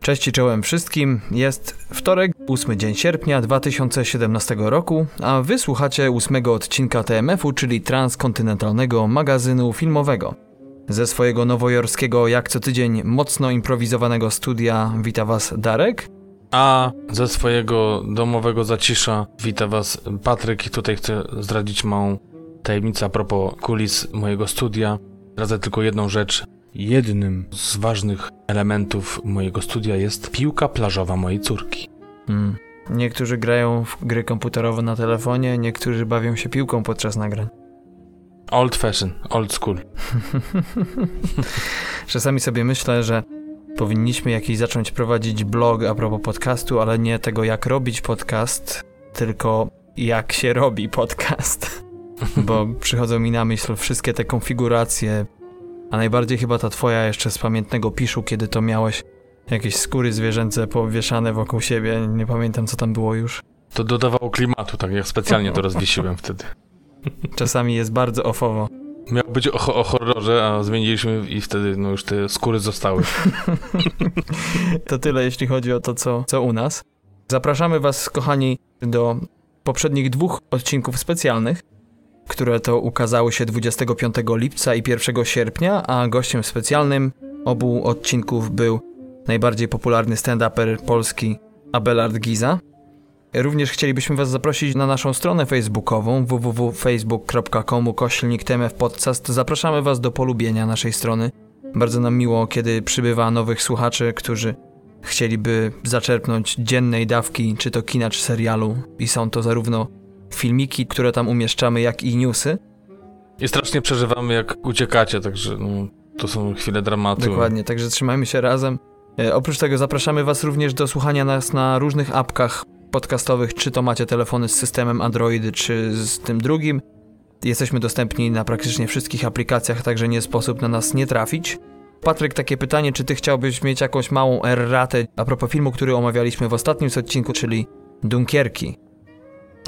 Cześć i czołem wszystkim. Jest wtorek, 8 dzień sierpnia 2017 roku, a wysłuchacie ósmego odcinka TMF-u, czyli transkontynentalnego magazynu filmowego. Ze swojego nowojorskiego, jak co tydzień, mocno improwizowanego studia wita was Darek. A ze swojego domowego zacisza wita was Patryk i tutaj chcę zdradzić małą tajemnicę a propos kulis mojego studia. Zdradzę tylko jedną rzecz. Jednym z ważnych elementów mojego studia jest piłka plażowa mojej córki. Hmm. Niektórzy grają w gry komputerowe na telefonie, niektórzy bawią się piłką podczas nagrań. Old fashion, old school. Czasami sobie myślę, że powinniśmy jakiś zacząć prowadzić blog a propos podcastu, ale nie tego jak robić podcast, tylko jak się robi podcast. Bo przychodzą mi na myśl wszystkie te konfiguracje, a najbardziej chyba ta twoja jeszcze z pamiętnego piszu, kiedy to miałeś jakieś skóry zwierzęce powieszane wokół siebie. Nie pamiętam, co tam było już. To dodawało klimatu, tak jak specjalnie to rozwiesiłem wtedy. Czasami jest bardzo ofowo. Miał być o, o horrorze, a zmieniliśmy i wtedy no już te skóry zostały. to tyle, jeśli chodzi o to, co, co u nas. Zapraszamy Was, kochani, do poprzednich dwóch odcinków specjalnych, które to ukazały się 25 lipca i 1 sierpnia, a gościem specjalnym obu odcinków był najbardziej popularny stand-uper polski Abelard Giza. Również chcielibyśmy Was zaprosić na naszą stronę facebookową www.facebook.com koślnik Podcast. Zapraszamy Was do polubienia naszej strony. Bardzo nam miło, kiedy przybywa nowych słuchaczy, którzy chcieliby zaczerpnąć dziennej dawki, czy to kina, czy serialu. I są to zarówno filmiki, które tam umieszczamy, jak i newsy. I strasznie przeżywamy, jak uciekacie, także no, to są chwile dramatu. Dokładnie, także trzymajmy się razem. E, oprócz tego zapraszamy Was również do słuchania nas na różnych apkach podcastowych, czy to macie telefony z systemem Android, czy z tym drugim. Jesteśmy dostępni na praktycznie wszystkich aplikacjach, także nie sposób na nas nie trafić. Patryk, takie pytanie, czy ty chciałbyś mieć jakąś małą erratę a propos filmu, który omawialiśmy w ostatnim odcinku, czyli Dunkierki?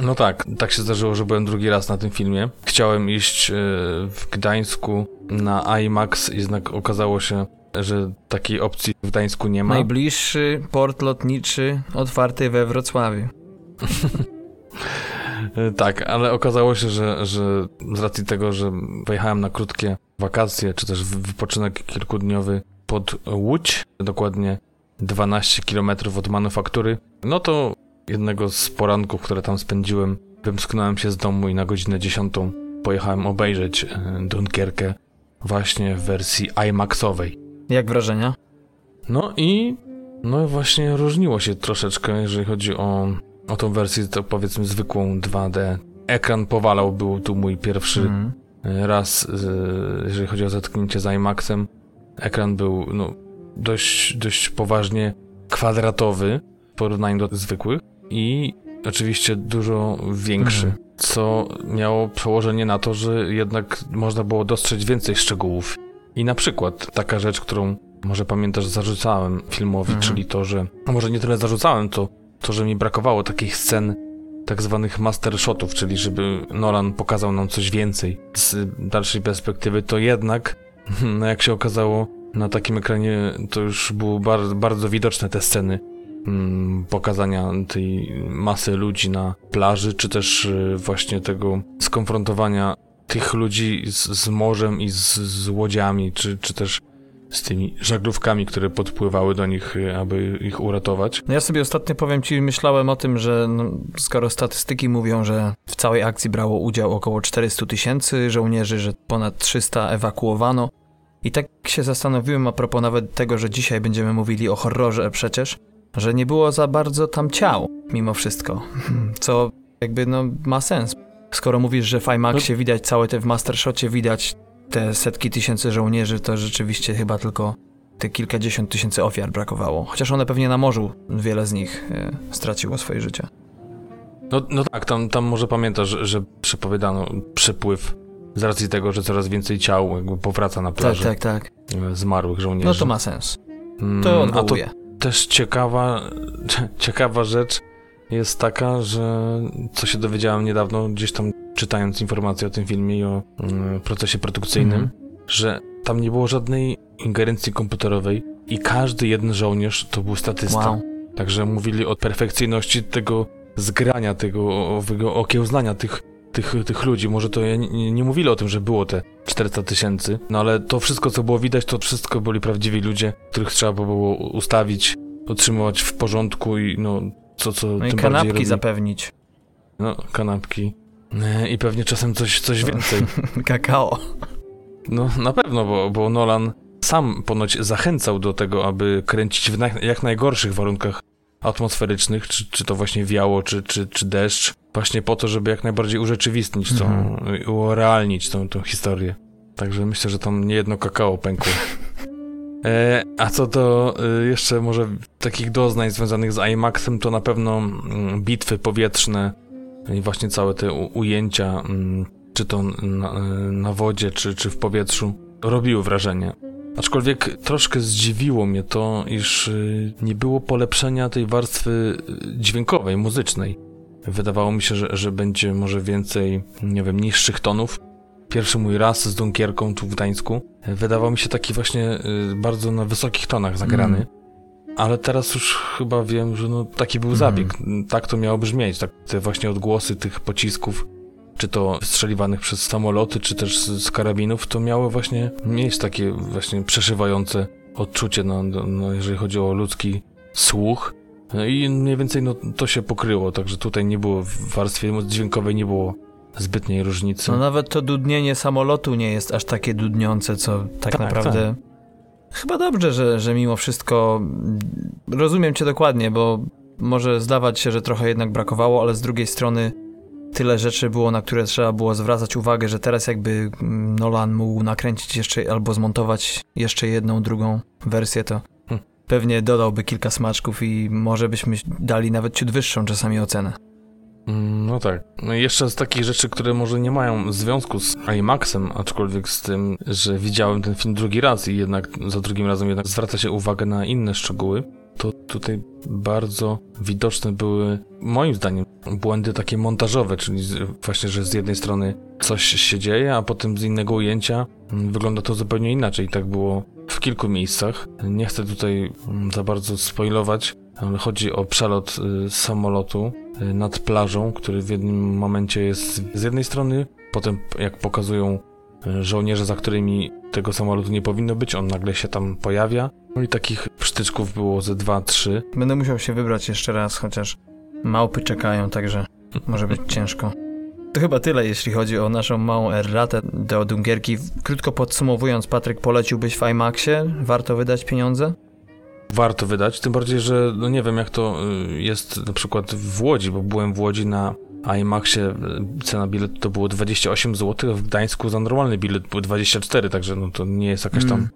No tak, tak się zdarzyło, że byłem drugi raz na tym filmie. Chciałem iść e, w Gdańsku na IMAX, jednak okazało się, że takiej opcji w Gdańsku nie ma. Najbliższy port lotniczy otwarty we Wrocławiu. tak, ale okazało się, że, że z racji tego, że pojechałem na krótkie wakacje, czy też wypoczynek kilkudniowy pod Łódź, dokładnie 12 km od manufaktury, no to jednego z poranków, które tam spędziłem, wymsknąłem się z domu i na godzinę 10 pojechałem obejrzeć e, Dunkierkę właśnie w wersji IMAXowej. Jak wrażenia? No i no właśnie różniło się troszeczkę, jeżeli chodzi o, o tą wersję, to powiedzmy zwykłą 2D. Ekran powalał, był tu mój pierwszy mm. raz, jeżeli chodzi o zetknięcie z IMAXem. Ekran był no, dość, dość poważnie kwadratowy w porównaniu do zwykłych i oczywiście dużo większy, mm. co miało przełożenie na to, że jednak można było dostrzec więcej szczegółów i na przykład taka rzecz, którą może pamiętasz, zarzucałem filmowi, mhm. czyli to, że no może nie tyle zarzucałem, to to, że mi brakowało takich scen tak zwanych master shotów, czyli żeby Nolan pokazał nam coś więcej z dalszej perspektywy, to jednak, no jak się okazało, na takim ekranie to już były bardzo, bardzo widoczne te sceny pokazania tej masy ludzi na plaży, czy też y, właśnie tego skonfrontowania tych ludzi z, z morzem i z, z łodziami, czy, czy też z tymi żaglówkami, które podpływały do nich, y, aby ich uratować. No ja sobie ostatnio powiem ci, myślałem o tym, że no, skoro statystyki mówią, że w całej akcji brało udział około 400 tysięcy żołnierzy, że ponad 300 ewakuowano. I tak się zastanowiłem a propos nawet tego, że dzisiaj będziemy mówili o horrorze przecież, że nie było za bardzo tam ciał, mimo wszystko. Co jakby no ma sens, Skoro mówisz, że w IMAXie no. widać całe te w Mastershocie widać te setki tysięcy żołnierzy, to rzeczywiście chyba tylko te kilkadziesiąt tysięcy ofiar brakowało. Chociaż one pewnie na morzu, wiele z nich e, straciło swoje życie. No, no tak, tam, tam może pamiętasz, że, że przepowiadano przepływ z racji tego, że coraz więcej ciał jakby powraca na plaży. Tak, tak, tak. Zmarłych żołnierzy. No to ma sens. Mm, to odwołuje. A to też ciekawa, ciekawa rzecz, jest taka, że co się dowiedziałem niedawno, gdzieś tam czytając informacje o tym filmie i o y, procesie produkcyjnym, mm. że tam nie było żadnej ingerencji komputerowej i każdy jeden żołnierz to był statysta. Wow. Także mówili o perfekcyjności tego zgrania, tego owego okiełznania tych, tych, tych ludzi. Może to nie, nie mówili o tym, że było te 400 tysięcy, no ale to wszystko, co było widać, to wszystko byli prawdziwi ludzie, których trzeba było ustawić, utrzymywać w porządku i no co, co no i kanapki zapewnić. No, kanapki. E, I pewnie czasem coś, coś więcej. Kakao. No, na pewno, bo, bo Nolan sam ponoć zachęcał do tego, aby kręcić w jak najgorszych warunkach atmosferycznych, czy, czy to właśnie wiało, czy, czy, czy deszcz, właśnie po to, żeby jak najbardziej urzeczywistnić tą, mhm. urealnić tą, tą historię. Także myślę, że tam nie jedno kakao pękło. E, a co do e, jeszcze może takich doznań związanych z IMAX-em, to na pewno mm, bitwy powietrzne i właśnie całe te ujęcia, mm, czy to na, e, na wodzie, czy, czy w powietrzu, robiły wrażenie. Aczkolwiek troszkę zdziwiło mnie to, iż y, nie było polepszenia tej warstwy y, dźwiękowej, muzycznej. Wydawało mi się, że, że będzie może więcej, nie wiem, niższych tonów. Pierwszy mój raz z Dunkierką tu w Gdańsku wydawał mi się taki właśnie y, bardzo na wysokich tonach zagrany. Mm. Ale teraz już chyba wiem, że no, taki był mm. zabieg. Tak to miało brzmieć. Tak, te właśnie odgłosy tych pocisków czy to strzeliwanych przez samoloty, czy też z, z karabinów, to miały właśnie mieć takie właśnie przeszywające odczucie, no, no, no, jeżeli chodzi o ludzki słuch. No I mniej więcej no, to się pokryło, także tutaj nie było w warstwie dźwiękowej nie było zbytniej różnicy. No nawet to dudnienie samolotu nie jest aż takie dudniące, co tak, tak naprawdę... Tak. Chyba dobrze, że, że mimo wszystko rozumiem cię dokładnie, bo może zdawać się, że trochę jednak brakowało, ale z drugiej strony tyle rzeczy było, na które trzeba było zwracać uwagę, że teraz jakby mm, Nolan mógł nakręcić jeszcze albo zmontować jeszcze jedną, drugą wersję, to hmm. pewnie dodałby kilka smaczków i może byśmy dali nawet ciut wyższą czasami ocenę. Mm, no tak. No jeszcze z takich rzeczy, które może nie mają związku z IMAXem, aczkolwiek z tym, że widziałem ten film drugi raz i jednak za drugim razem jednak zwraca się uwagę na inne szczegóły, to tutaj bardzo widoczne były, moim zdaniem, błędy takie montażowe, czyli właśnie, że z jednej strony coś się dzieje, a potem z innego ujęcia wygląda to zupełnie inaczej. Tak było w kilku miejscach. Nie chcę tutaj za bardzo spoilować, ale chodzi o przelot y, samolotu y, nad plażą, który w jednym momencie jest z jednej strony, potem jak pokazują żołnierze, za którymi tego samolotu nie powinno być, on nagle się tam pojawia. No i takich przytyczków było ze dwa, trzy. Będę musiał się wybrać jeszcze raz, chociaż małpy czekają, także może być ciężko. To chyba tyle, jeśli chodzi o naszą małą erratę do Dungierki. Krótko podsumowując, Patryk, poleciłbyś w IMAXie? Warto wydać pieniądze? Warto wydać, tym bardziej, że no nie wiem jak to y, jest na przykład w Łodzi, bo byłem w Łodzi na IMAXie, y, cena biletu to było 28 zł, w Gdańsku za normalny bilet był 24, także no to nie jest jakaś tam mm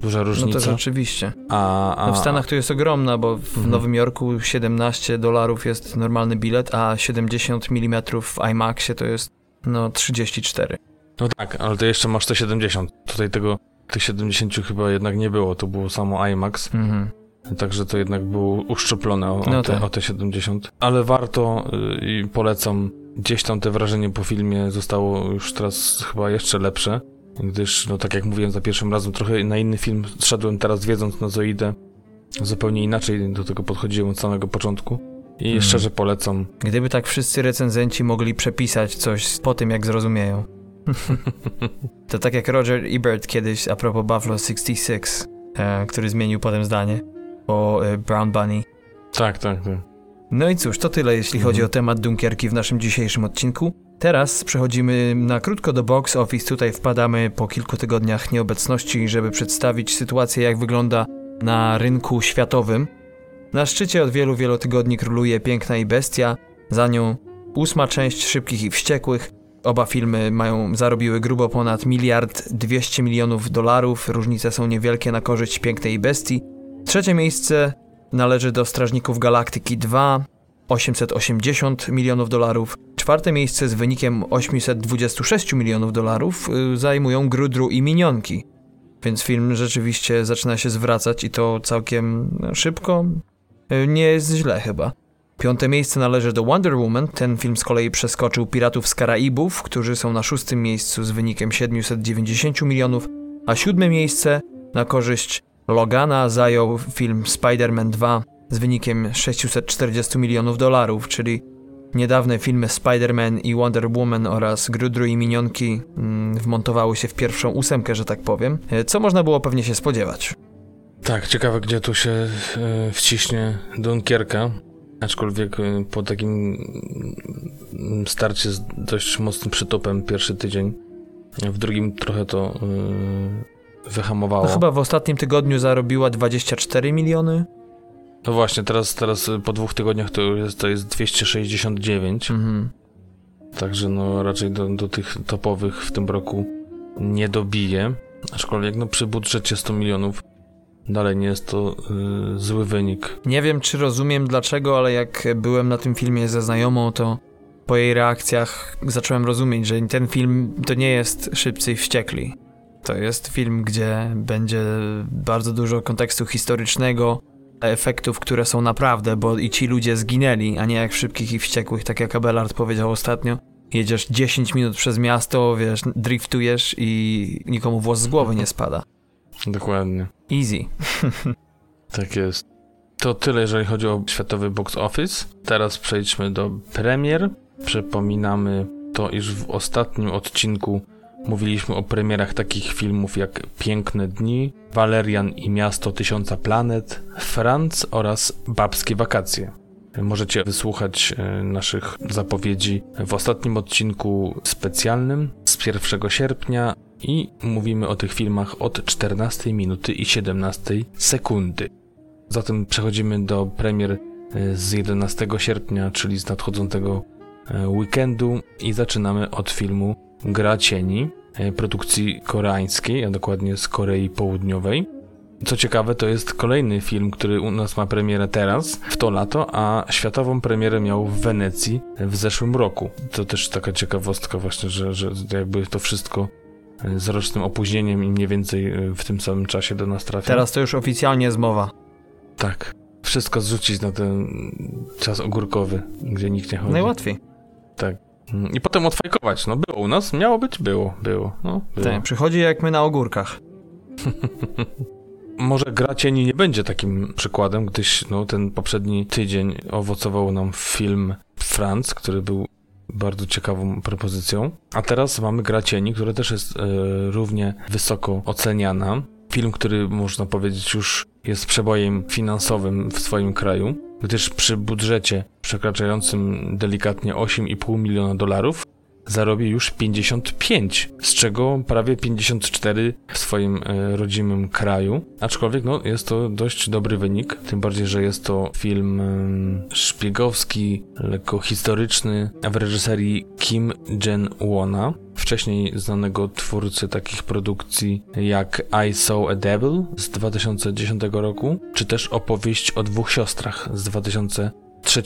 duża różnica. No to rzeczywiście. A, a... No w Stanach to jest ogromna, bo w mhm. Nowym Jorku 17 dolarów jest normalny bilet, a 70 mm w IMAXie to jest no 34. No tak, ale to jeszcze masz te 70. Tutaj tego, tych 70 chyba jednak nie było, to było samo IMAX. Mhm. Także to jednak było uszczuplone o, no te, tak. o te 70. Ale warto y, i polecam. Gdzieś tam te wrażenie po filmie zostało już teraz chyba jeszcze lepsze gdyż, no tak jak mówiłem za pierwszym razem, trochę na inny film szedłem teraz wiedząc na Zoidę. Zupełnie inaczej do tego podchodziłem od samego początku. I hmm. szczerze polecam. Gdyby tak wszyscy recenzenci mogli przepisać coś po tym, jak zrozumieją. to tak jak Roger Ebert kiedyś a propos Buffalo 66, e, który zmienił potem zdanie o e, Brown Bunny. Tak, tak, tak. No i cóż, to tyle jeśli chodzi mhm. o temat Dunkierki w naszym dzisiejszym odcinku. Teraz przechodzimy na krótko do box office. Tutaj wpadamy po kilku tygodniach nieobecności, żeby przedstawić sytuację, jak wygląda na rynku światowym. Na szczycie od wielu, wielu tygodni króluje Piękna i Bestia, za nią ósma część Szybkich i Wściekłych. Oba filmy mają, zarobiły grubo ponad miliard 200 milionów dolarów, różnice są niewielkie na korzyść Pięknej i Bestii. Trzecie miejsce należy do Strażników Galaktyki 2, 880 milionów dolarów. Czwarte miejsce z wynikiem 826 milionów dolarów y, zajmują Grudru i Minionki. Więc film rzeczywiście zaczyna się zwracać i to całkiem no, szybko. Y, nie jest źle chyba. Piąte miejsce należy do Wonder Woman. Ten film z kolei przeskoczył Piratów z Karaibów, którzy są na szóstym miejscu z wynikiem 790 milionów, a siódme miejsce na korzyść Logana zajął film Spider-Man 2 z wynikiem 640 milionów dolarów, czyli niedawne filmy Spider-Man i Wonder Woman oraz Grudru i Minionki mm, wmontowały się w pierwszą ósemkę, że tak powiem, e, co można było pewnie się spodziewać. Tak, ciekawe gdzie tu się e, wciśnie Dunkierka, aczkolwiek e, po takim mm, starcie z dość mocnym przytopem pierwszy tydzień, w drugim trochę to wyhamowało. No chyba w ostatnim tygodniu zarobiła 24 miliony. No właśnie, teraz, teraz po dwóch tygodniach to jest, to jest 269. Mhm. Także no raczej do, do tych topowych w tym roku nie dobije. Aczkolwiek no przy budżecie 100 milionów dalej nie jest to yy, zły wynik. Nie wiem, czy rozumiem dlaczego, ale jak byłem na tym filmie ze znajomą, to po jej reakcjach zacząłem rozumieć, że ten film to nie jest Szybcy i Wściekli. To jest film, gdzie będzie bardzo dużo kontekstu historycznego, efektów, które są naprawdę, bo i ci ludzie zginęli, a nie jak w Szybkich i Wściekłych, tak jak Abelard powiedział ostatnio. Jedziesz 10 minut przez miasto, wiesz, driftujesz i nikomu włos z głowy nie spada. Dokładnie. Easy. tak jest. To tyle, jeżeli chodzi o światowy box office. Teraz przejdźmy do premier. Przypominamy to, iż w ostatnim odcinku Mówiliśmy o premierach takich filmów jak Piękne Dni, Walerian i Miasto Tysiąca Planet, Franz oraz Babskie Wakacje. Możecie wysłuchać e, naszych zapowiedzi w ostatnim odcinku specjalnym z 1 sierpnia i mówimy o tych filmach od 14 minuty i 17 sekundy. Zatem przechodzimy do premier e, z 11 sierpnia, czyli z nadchodzącego e, weekendu i zaczynamy od filmu Gra Cieni, e, produkcji koreańskiej, a dokładnie z Korei Południowej. Co ciekawe, to jest kolejny film, który u nas ma premierę teraz, w to lato, a światową premierę miał w Wenecji w zeszłym roku. To też taka ciekawostka właśnie, że, że jakby to wszystko e, z rocznym opóźnieniem i mniej więcej e, w tym samym czasie do nas trafia. Teraz to już oficjalnie zmowa. Tak. Wszystko zrzucić na ten czas ogórkowy, gdzie nikt nie chodzi. Najłatwiej. Tak. Mm, I potem odfajkować. No było u nas, miało być, było, było. No, było. Tak, przychodzi jak my na ogórkach. Może gra cieni nie będzie takim przykładem, gdyż no, ten poprzedni tydzień owocował nam film Franz, który był bardzo ciekawą propozycją. A teraz mamy gra cieni, która też jest e, równie wysoko oceniana. Film, który można powiedzieć już jest przebojem finansowym w swoim kraju, gdyż przy budżecie przekraczającym delikatnie 8,5 miliona dolarów zarobi już 55, z czego prawie 54 w swoim e, rodzimym kraju. Aczkolwiek no, jest to dość dobry wynik, tym bardziej, że jest to film e, szpiegowski, lekko historyczny, w reżyserii Kim Jen-wona, wcześniej znanego twórcy takich produkcji jak I Saw a Devil z 2010 roku, czy też opowieść o dwóch siostrach z 2003.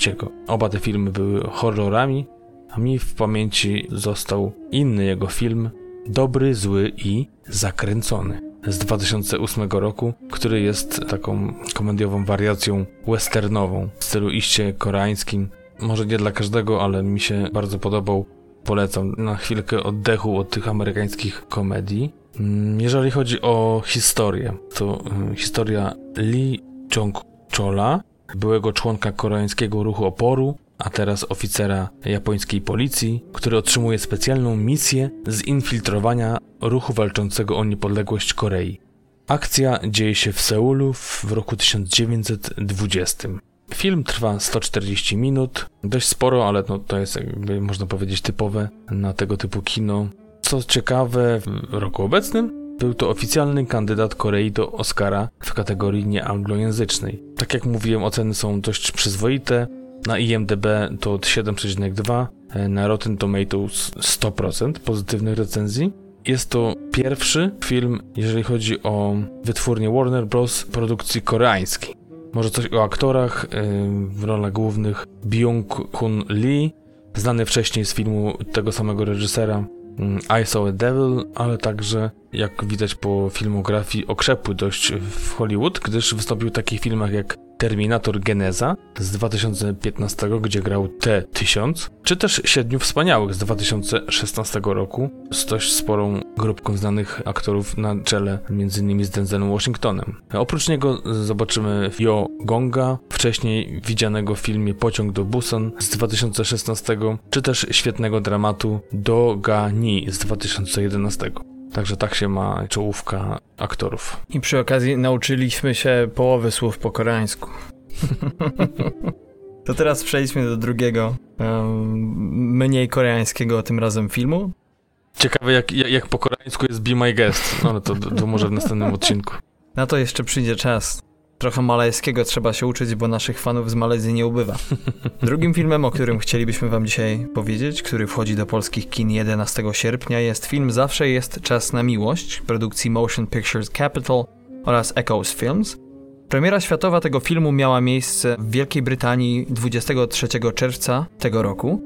Oba te filmy były horrorami, a mi w pamięci został inny jego film, Dobry, Zły i Zakręcony z 2008 roku, który jest taką komediową wariacją westernową w stylu iście koreańskim. Może nie dla każdego, ale mi się bardzo podobał. Polecam na chwilkę oddechu od tych amerykańskich komedii. Mm, jeżeli chodzi o historię, to mm, historia Lee Jong-chola, byłego członka koreańskiego ruchu oporu, a teraz oficera japońskiej policji, który otrzymuje specjalną misję zinfiltrowania ruchu walczącego o niepodległość Korei. Akcja dzieje się w Seulu w roku 1920. Film trwa 140 minut, dość sporo, ale no, to jest jakby można powiedzieć typowe na tego typu kino. Co ciekawe, w roku obecnym był to oficjalny kandydat Korei do Oscara w kategorii nieanglojęzycznej. Tak jak mówiłem, oceny są dość przyzwoite. Na IMDb to od 7,2, e, na Rotten Tomatoes 100% pozytywnych recenzji. Jest to pierwszy film, jeżeli chodzi o wytwórnię Warner Bros. produkcji koreańskiej. Może coś o aktorach, e, w rolach głównych. Byung-Hun Lee, znany wcześniej z filmu tego samego reżysera mm, I Saw a Devil, ale także, jak widać po filmografii, okrzepły dość w Hollywood, gdyż wystąpił w takich filmach jak Terminator Geneza z 2015, gdzie grał T-1000, czy też Siedmiu Wspaniałych z 2016 roku z dość sporą grupką znanych aktorów na czele, m.in. z Denzelem Washingtonem. Oprócz niego zobaczymy Yo Gonga, wcześniej widzianego w filmie Pociąg do Busan z 2016, czy też świetnego dramatu Do Ga Ni z 2011. Także tak się ma czołówka aktorów. I przy okazji nauczyliśmy się połowy słów po koreańsku. to teraz przejdźmy do drugiego, mniej koreańskiego tym razem filmu. Ciekawe jak, jak, jak po koreańsku jest Be My Guest, no ale to, to może w następnym odcinku. Na to jeszcze przyjdzie czas. Trochę malajskiego trzeba się uczyć, bo naszych fanów z Malezji nie ubywa. Drugim filmem, o którym chcielibyśmy wam dzisiaj powiedzieć, który wchodzi do polskich kin 11 sierpnia, jest film Zawsze jest czas na miłość, produkcji Motion Pictures Capital oraz Echoes Films. Premiera światowa tego filmu miała miejsce w Wielkiej Brytanii 23 czerwca tego roku,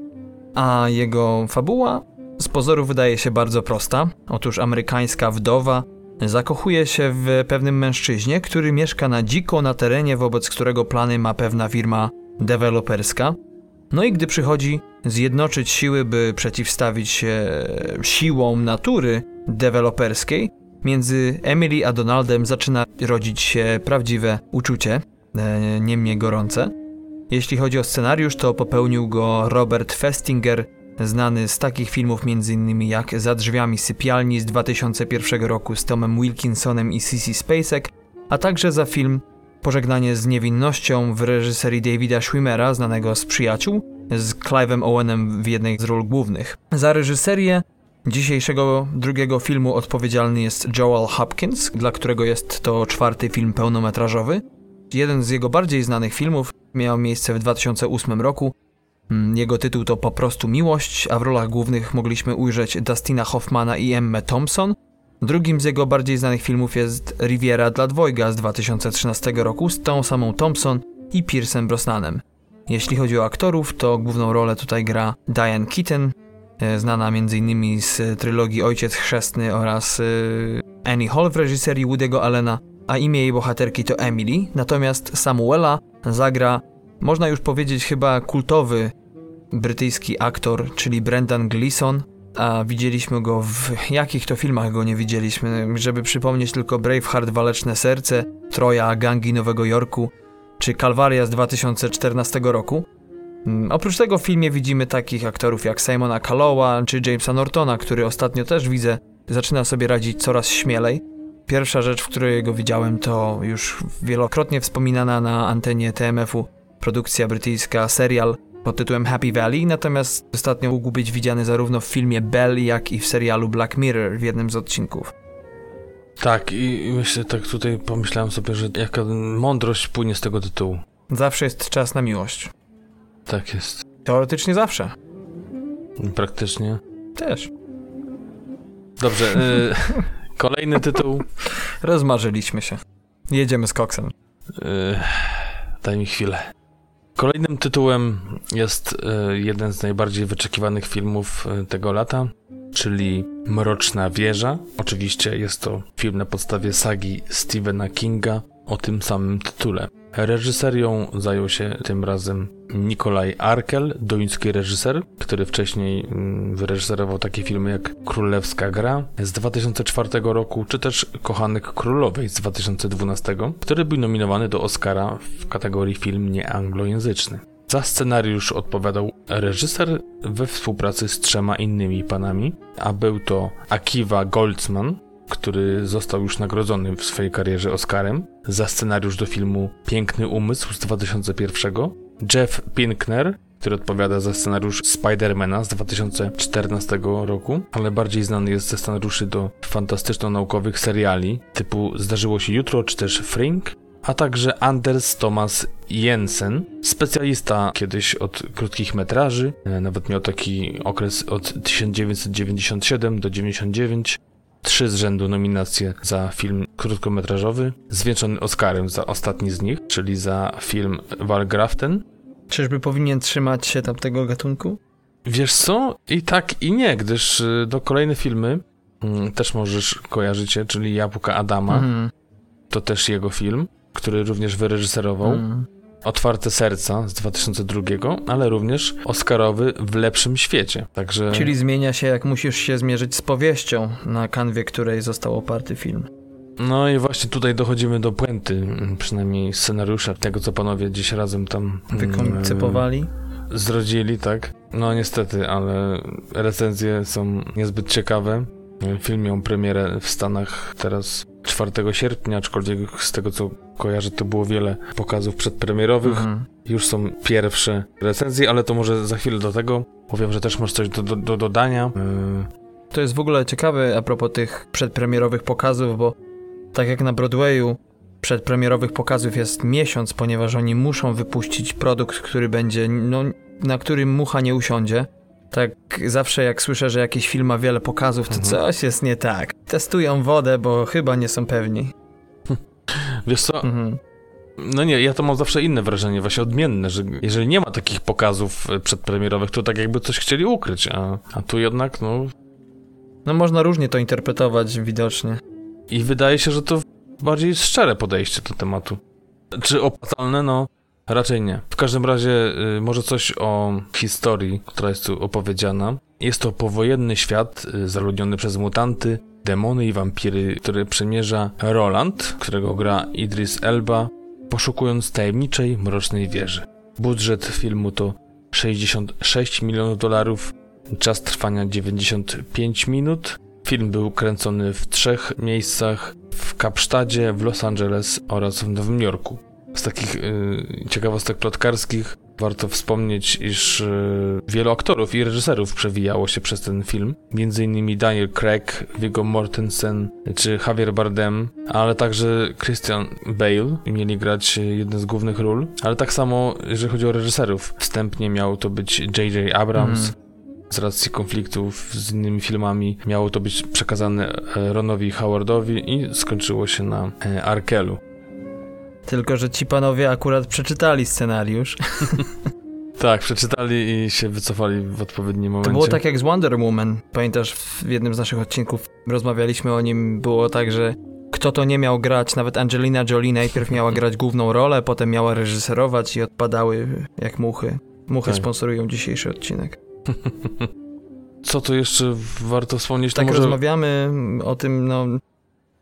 a jego fabuła z pozoru wydaje się bardzo prosta. Otóż amerykańska wdowa Zakochuje się w pewnym mężczyźnie, który mieszka na dziko na terenie, wobec którego plany ma pewna firma deweloperska. No i gdy przychodzi zjednoczyć siły, by przeciwstawić się siłom natury deweloperskiej, między Emily a Donaldem zaczyna rodzić się prawdziwe uczucie, e, niemniej gorące. Jeśli chodzi o scenariusz, to popełnił go Robert Festinger, znany z takich filmów m.in. jak Za drzwiami sypialni z 2001 roku z Tomem Wilkinsonem i Sissy Spacek, a także za film Pożegnanie z niewinnością w reżyserii Davida Schwimmera, znanego z Przyjaciół, z Clive'em Owenem w jednej z ról głównych. Za reżyserię dzisiejszego drugiego filmu odpowiedzialny jest Joel Hopkins, dla którego jest to czwarty film pełnometrażowy. Jeden z jego bardziej znanych filmów miał miejsce w 2008 roku jego tytuł to po prostu Miłość, a w rolach głównych mogliśmy ujrzeć Dustina Hoffmana i Emmę Thompson. Drugim z jego bardziej znanych filmów jest Riviera dla dwojga z 2013 roku z tą samą Thompson i Piersem Brosnanem. Jeśli chodzi o aktorów, to główną rolę tutaj gra Diane Keaton, e, znana m.in. z trylogii Ojciec Chrzestny oraz e, Annie Hall w reżyserii Woody'ego Allena, a imię jej bohaterki to Emily, natomiast Samuela zagra można już powiedzieć chyba kultowy brytyjski aktor, czyli Brendan Gleeson, a widzieliśmy go w jakich to filmach go nie widzieliśmy, żeby przypomnieć tylko Braveheart Waleczne Serce, Troja, Gangi Nowego Jorku czy Kalwaria z 2014 roku. Mm, oprócz tego w filmie widzimy takich aktorów jak Simona Callowa czy Jamesa Nortona, który ostatnio też widzę zaczyna sobie radzić coraz śmielej. Pierwsza rzecz, w której go widziałem to już wielokrotnie wspominana na antenie TMF-u produkcja brytyjska, serial pod tytułem Happy Valley, natomiast ostatnio mógł być widziany zarówno w filmie Bell, jak i w serialu Black Mirror w jednym z odcinków. Tak, i myślę, tak tutaj pomyślałem sobie, że jaka mądrość płynie z tego tytułu. Zawsze jest czas na miłość. Tak jest. Teoretycznie zawsze. Praktycznie. Też. Dobrze, y kolejny tytuł. Rozmarzyliśmy się. Jedziemy z koksem. Y daj mi chwilę. Kolejnym tytułem jest e, jeden z najbardziej wyczekiwanych filmów e, tego lata, czyli Mroczna Wieża. Oczywiście jest to film na podstawie sagi Stephena Kinga o tym samym tytule. Reżyserią zajął się tym razem Nikolaj Arkel, duński reżyser, który wcześniej mm, wyreżyserował takie filmy jak Królewska Gra z 2004 roku, czy też Kochanek Królowej z 2012, który był nominowany do Oscara w kategorii film nieanglojęzyczny. Za scenariusz odpowiadał reżyser we współpracy z trzema innymi panami, a był to Akiva Goldsman, który został już nagrodzony w swojej karierze Oscarem za scenariusz do filmu Piękny Umysł z 2001, Jeff Pinkner, który odpowiada za scenariusz Spidermana z 2014 roku, ale bardziej znany jest ze scenariuszy do fantastyczno-naukowych seriali typu Zdarzyło się jutro czy też Frink, a także Anders Thomas Jensen, specjalista kiedyś od krótkich metraży, e, nawet miał taki okres od 1997 do 99, trzy z rzędu nominacje za film krótkometrażowy, zwieńczony Oscarem za ostatni z nich, czyli za film Walgraften. Czyżby powinien trzymać się tamtego gatunku? Wiesz co? I tak i nie, gdyż y, do kolejne filmy mm, też możesz kojarzyć, czyli Jabłka Adama. Mhm. To też jego film, który również wyreżyserował. Mm. Otwarte Serca z 2002, ale również Oscarowy w lepszym świecie. Także... Czyli zmienia się, jak musisz się zmierzyć z powieścią, na kanwie której został oparty film. No i właśnie tutaj dochodzimy do puenty, przynajmniej scenariusza, tego co panowie dziś razem tam wykoncypowali. Yy, zrodzili, tak. No niestety, ale recenzje są niezbyt ciekawe. Film miał premierę w Stanach teraz 4 sierpnia, aczkolwiek z tego co kojarzę, to było wiele pokazów przedpremierowych. Mhm. Już są pierwsze recenzje, ale to może za chwilę do tego. Powiem, że też masz coś do, do, do dodania. Yy. To jest w ogóle ciekawe a propos tych przedpremierowych pokazów, bo tak jak na Broadwayu przedpremierowych pokazów jest miesiąc, ponieważ oni muszą wypuścić produkt, który będzie, no, na którym mucha nie usiądzie. Tak zawsze jak słyszę, że jakiś film ma wiele pokazów, to mhm. coś jest nie tak. Testują wodę, bo chyba nie są pewni. Wiesz co? Mhm. No nie, ja to mam zawsze inne wrażenie, właśnie odmienne, że jeżeli nie ma takich pokazów e, przedpremierowych, to tak jakby coś chcieli ukryć, a, a tu jednak, no... No można różnie to interpretować widocznie. I wydaje się, że to bardziej szczere podejście do tematu. Czy opłacalne? No, raczej nie. W każdym razie y, może coś o historii, która jest tu opowiedziana. Jest to powojenny świat y, zaludniony przez mutanty, demony i wampiry, który przemierza Roland, którego gra Idris Elba, poszukując tajemniczej, mrocznej wieży. Budżet filmu to 66 milionów dolarów, czas trwania 95 minut, Film był kręcony w trzech miejscach: w Kapsztadzie, w Los Angeles oraz w Nowym Jorku. Z takich y, ciekawostek plotkarskich warto wspomnieć, iż y, wielu aktorów i reżyserów przewijało się przez ten film. Między innymi Daniel Craig, Viggo Mortensen czy Javier Bardem, ale także Christian Bale mieli grać jedne z głównych ról. Ale tak samo, jeżeli chodzi o reżyserów, wstępnie miał to być J.J. Abrams, mm z racji konfliktów z innymi filmami miało to być przekazane e, Ronowi Howardowi i skończyło się na e, Arkelu. Tylko, że ci panowie akurat przeczytali scenariusz. tak, przeczytali i się wycofali w odpowiednim momencie. To było tak jak z Wonder Woman. Pamiętasz, w jednym z naszych odcinków rozmawialiśmy o nim, było tak, że kto to nie miał grać, nawet Angelina Jolie najpierw miała grać główną rolę, potem miała reżyserować i odpadały jak muchy. Muchy tak. sponsorują dzisiejszy odcinek. Co tu jeszcze warto wspomnieć? Tak może... rozmawiamy o tym, no,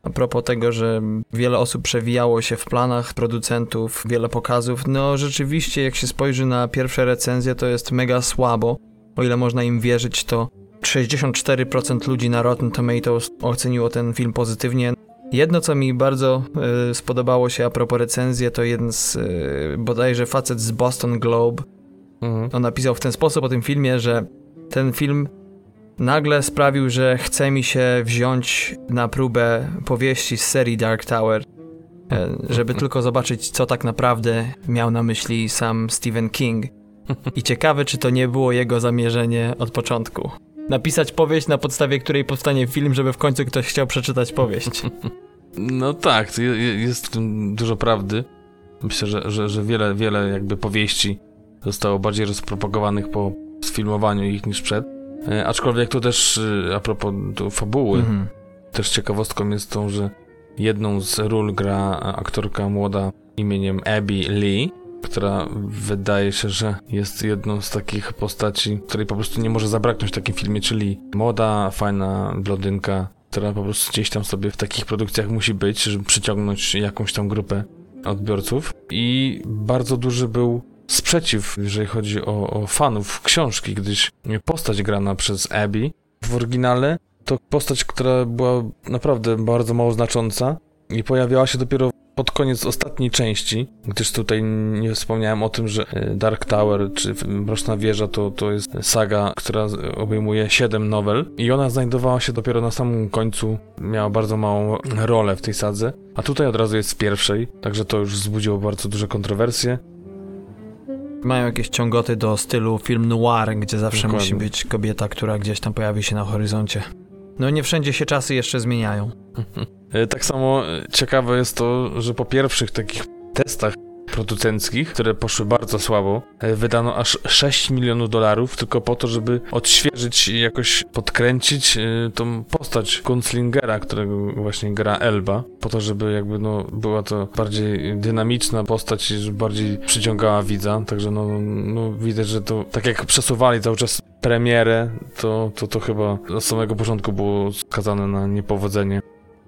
a propos tego, że wiele osób przewijało się w planach producentów, wiele pokazów. No rzeczywiście, jak się spojrzy na pierwsze recenzje, to jest mega słabo. O ile można im wierzyć, to 64% ludzi na Rotten Tomatoes oceniło ten film pozytywnie. Jedno, co mi bardzo y, spodobało się a propos recenzji, to jeden z y, bodajże facet z Boston Globe Mhm. On napisał w ten sposób o tym filmie, że ten film nagle sprawił, że chce mi się wziąć na próbę powieści z serii Dark Tower, e, żeby tylko zobaczyć, co tak naprawdę miał na myśli sam Stephen King. I ciekawe, czy to nie było jego zamierzenie od początku. Napisać powieść, na podstawie której powstanie film, żeby w końcu ktoś chciał przeczytać powieść. No tak, jest w tym dużo prawdy. Myślę, że, że, że wiele, wiele jakby powieści zostało bardziej rozpropagowanych po sfilmowaniu ich niż przed. E, aczkolwiek to też, e, a propos fabuły, mhm. też ciekawostką jest to, że jedną z ról gra aktorka młoda imieniem Abby Lee, która wydaje się, że jest jedną z takich postaci, której po prostu nie może zabraknąć w takim filmie, czyli młoda, fajna blondynka, która po prostu gdzieś tam sobie w takich produkcjach musi być, żeby przyciągnąć jakąś tam grupę odbiorców. I bardzo duży był sprzeciw, jeżeli chodzi o, o fanów książki, gdyż postać grana przez Abby w oryginale to postać, która była naprawdę bardzo mało znacząca i pojawiała się dopiero pod koniec ostatniej części, gdyż tutaj nie wspomniałem o tym, że e, Dark Tower czy Mroczna Wieża to, to jest saga, która obejmuje 7 nowel i ona znajdowała się dopiero na samym końcu, miała bardzo małą rolę w tej sadze, a tutaj od razu jest z pierwszej, także to już wzbudziło bardzo duże kontrowersje mają jakieś ciągoty do stylu film noir, gdzie zawsze Dokładnie. musi być kobieta, która gdzieś tam pojawi się na horyzoncie. No nie wszędzie się czasy jeszcze zmieniają. E, tak samo e, ciekawe jest to, że po pierwszych takich testach producenckich, które poszły bardzo słabo. E, wydano aż 6 milionów dolarów tylko po to, żeby odświeżyć i jakoś podkręcić e, tą postać Gunslingera, którego właśnie gra Elba, po to, żeby jakby no była to bardziej dynamiczna postać i bardziej przyciągała widza, także no, no widać, że to tak jak przesuwali cały czas premierę, to, to, to chyba od samego początku było skazane na niepowodzenie.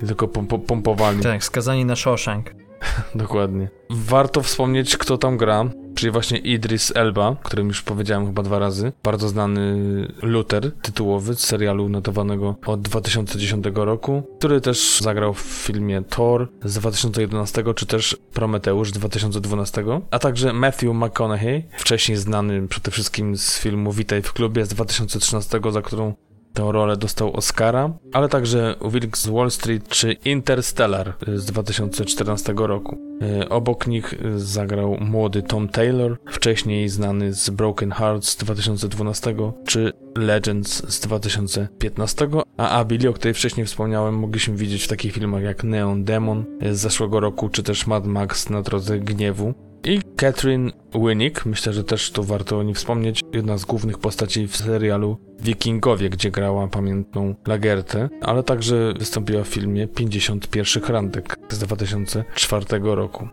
I tylko pompowali. Tak, skazani na Shawshank. Dokładnie. Warto wspomnieć, kto tam gra, czyli właśnie Idris Elba, którym już powiedziałem chyba dwa razy. Bardzo znany Luther tytułowy z serialu notowanego od 2010 roku, który też zagrał w filmie Thor z 2011, czy też Prometeusz z 2012, a także Matthew McConaughey, wcześniej znany przede wszystkim z filmu Witaj w klubie z 2013, za którą Tę rolę dostał Oscara, ale także Wilk z Wall Street czy Interstellar z 2014 roku. E, obok nich zagrał młody Tom Taylor, wcześniej znany z Broken Hearts z 2012 czy Legends z 2015, a Abili, o której wcześniej wspomniałem, mogliśmy widzieć w takich filmach jak Neon Demon z zeszłego roku, czy też Mad Max na drodze gniewu. I Catherine Winnick, myślę, że też tu warto o niej wspomnieć, jedna z głównych postaci w serialu Wikingowie, gdzie grała pamiętną Lagertę, ale także wystąpiła w filmie 51 Randek z 2004 roku.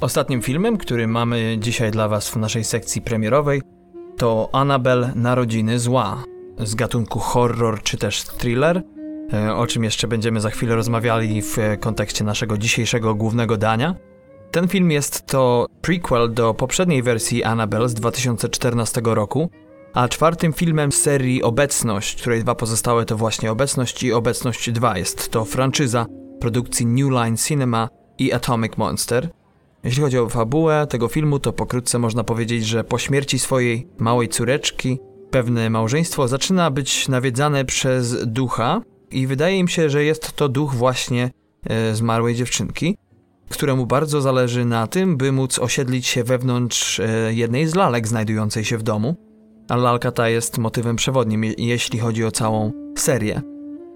Ostatnim filmem, który mamy dzisiaj dla Was w naszej sekcji premierowej, to Annabelle Narodziny Zła z gatunku horror czy też thriller, e, o czym jeszcze będziemy za chwilę rozmawiali w kontekście naszego dzisiejszego głównego dania. Ten film jest to prequel do poprzedniej wersji Annabelle z 2014 roku, a czwartym filmem z serii Obecność, której dwa pozostałe to właśnie Obecność i Obecność 2. Jest to franczyza produkcji New Line Cinema i Atomic Monster. Jeśli chodzi o fabułę tego filmu, to pokrótce można powiedzieć, że po śmierci swojej małej córeczki pewne małżeństwo zaczyna być nawiedzane przez ducha i wydaje im się, że jest to duch właśnie e, zmarłej dziewczynki któremu bardzo zależy na tym, by móc osiedlić się wewnątrz e, jednej z lalek znajdującej się w domu, a lalka ta jest motywem przewodnim, jeśli chodzi o całą serię.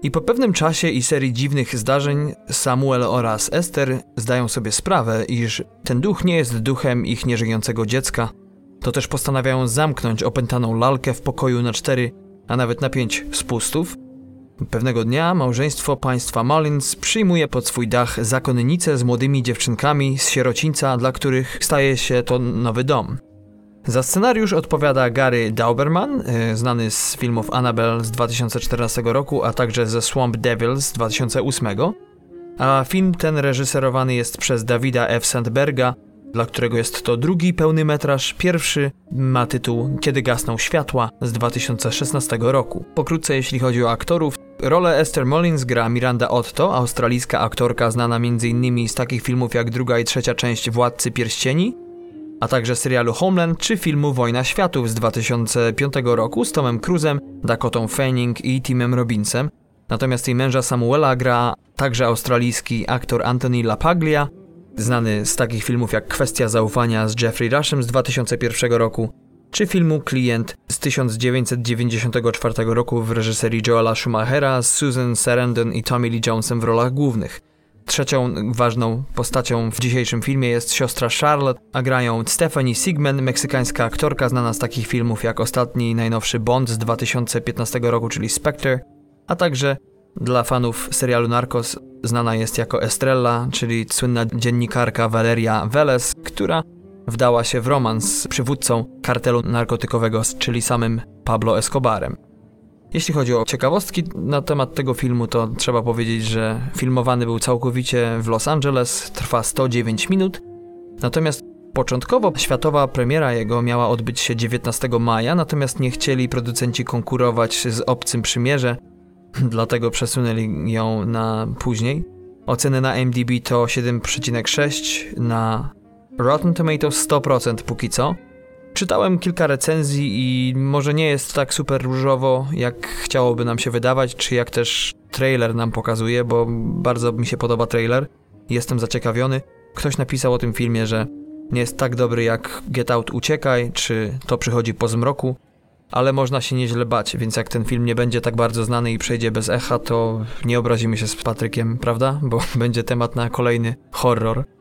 I po pewnym czasie i serii dziwnych zdarzeń Samuel oraz Esther zdają sobie sprawę, iż ten duch nie jest duchem ich nieżyjącego dziecka, to też postanawiają zamknąć opętaną lalkę w pokoju na cztery, a nawet na pięć spustów – Pewnego dnia małżeństwo państwa Mullins przyjmuje pod swój dach zakonnicę z młodymi dziewczynkami z sierocińca, dla których staje się to nowy dom. Za scenariusz odpowiada Gary Dauberman, e, znany z filmów Annabelle z 2014 roku, a także ze Swamp Devils z 2008. A film ten reżyserowany jest przez Davida F. Sandberga, dla którego jest to drugi pełny metraż, pierwszy ma tytuł Kiedy gasną światła z 2016 roku. Pokrótce jeśli chodzi o aktorów, rolę Esther Mullins gra Miranda Otto, australijska aktorka znana m.in. z takich filmów jak druga i trzecia część Władcy Pierścieni, a także serialu Homeland czy filmu Wojna Światów z 2005 roku z Tomem Cruzem, Dakotą Fanning i Timem Robinsem. Natomiast jej męża Samuela gra także australijski aktor Anthony LaPaglia, znany z takich filmów jak Kwestia zaufania z Jeffrey Rushem z 2001 roku, czy filmu Klient z 1994 roku w reżyserii Joela Schumachera z Susan Sarandon i Tommy Lee Jonesem w rolach głównych. Trzecią ważną postacią w dzisiejszym filmie jest siostra Charlotte, a grają Stephanie Sigman, meksykańska aktorka znana z takich filmów jak ostatni i najnowszy Bond z 2015 roku, czyli Spectre, a także dla fanów serialu Narcos znana jest jako Estrella, czyli słynna dziennikarka Valeria Velez, która wdała się w romans z przywódcą kartelu narkotykowego, czyli samym Pablo Escobarem. Jeśli chodzi o ciekawostki na temat tego filmu, to trzeba powiedzieć, że filmowany był całkowicie w Los Angeles, trwa 109 minut, natomiast początkowo światowa premiera jego miała odbyć się 19 maja, natomiast nie chcieli producenci konkurować z Obcym Przymierze, dlatego przesunęli ją na później. Oceny na MDB to 7,6, na Rotten Tomatoes 100% póki co. Czytałem kilka recenzji i może nie jest tak super różowo, jak chciałoby nam się wydawać, czy jak też trailer nam pokazuje, bo bardzo mi się podoba trailer. Jestem zaciekawiony. Ktoś napisał o tym filmie, że nie jest tak dobry jak Get Out Uciekaj, czy To przychodzi po zmroku, ale można się nieźle bać, więc jak ten film nie będzie tak bardzo znany i przejdzie bez echa, to nie obrazimy się z Patrykiem, prawda? Bo będzie temat na kolejny horror.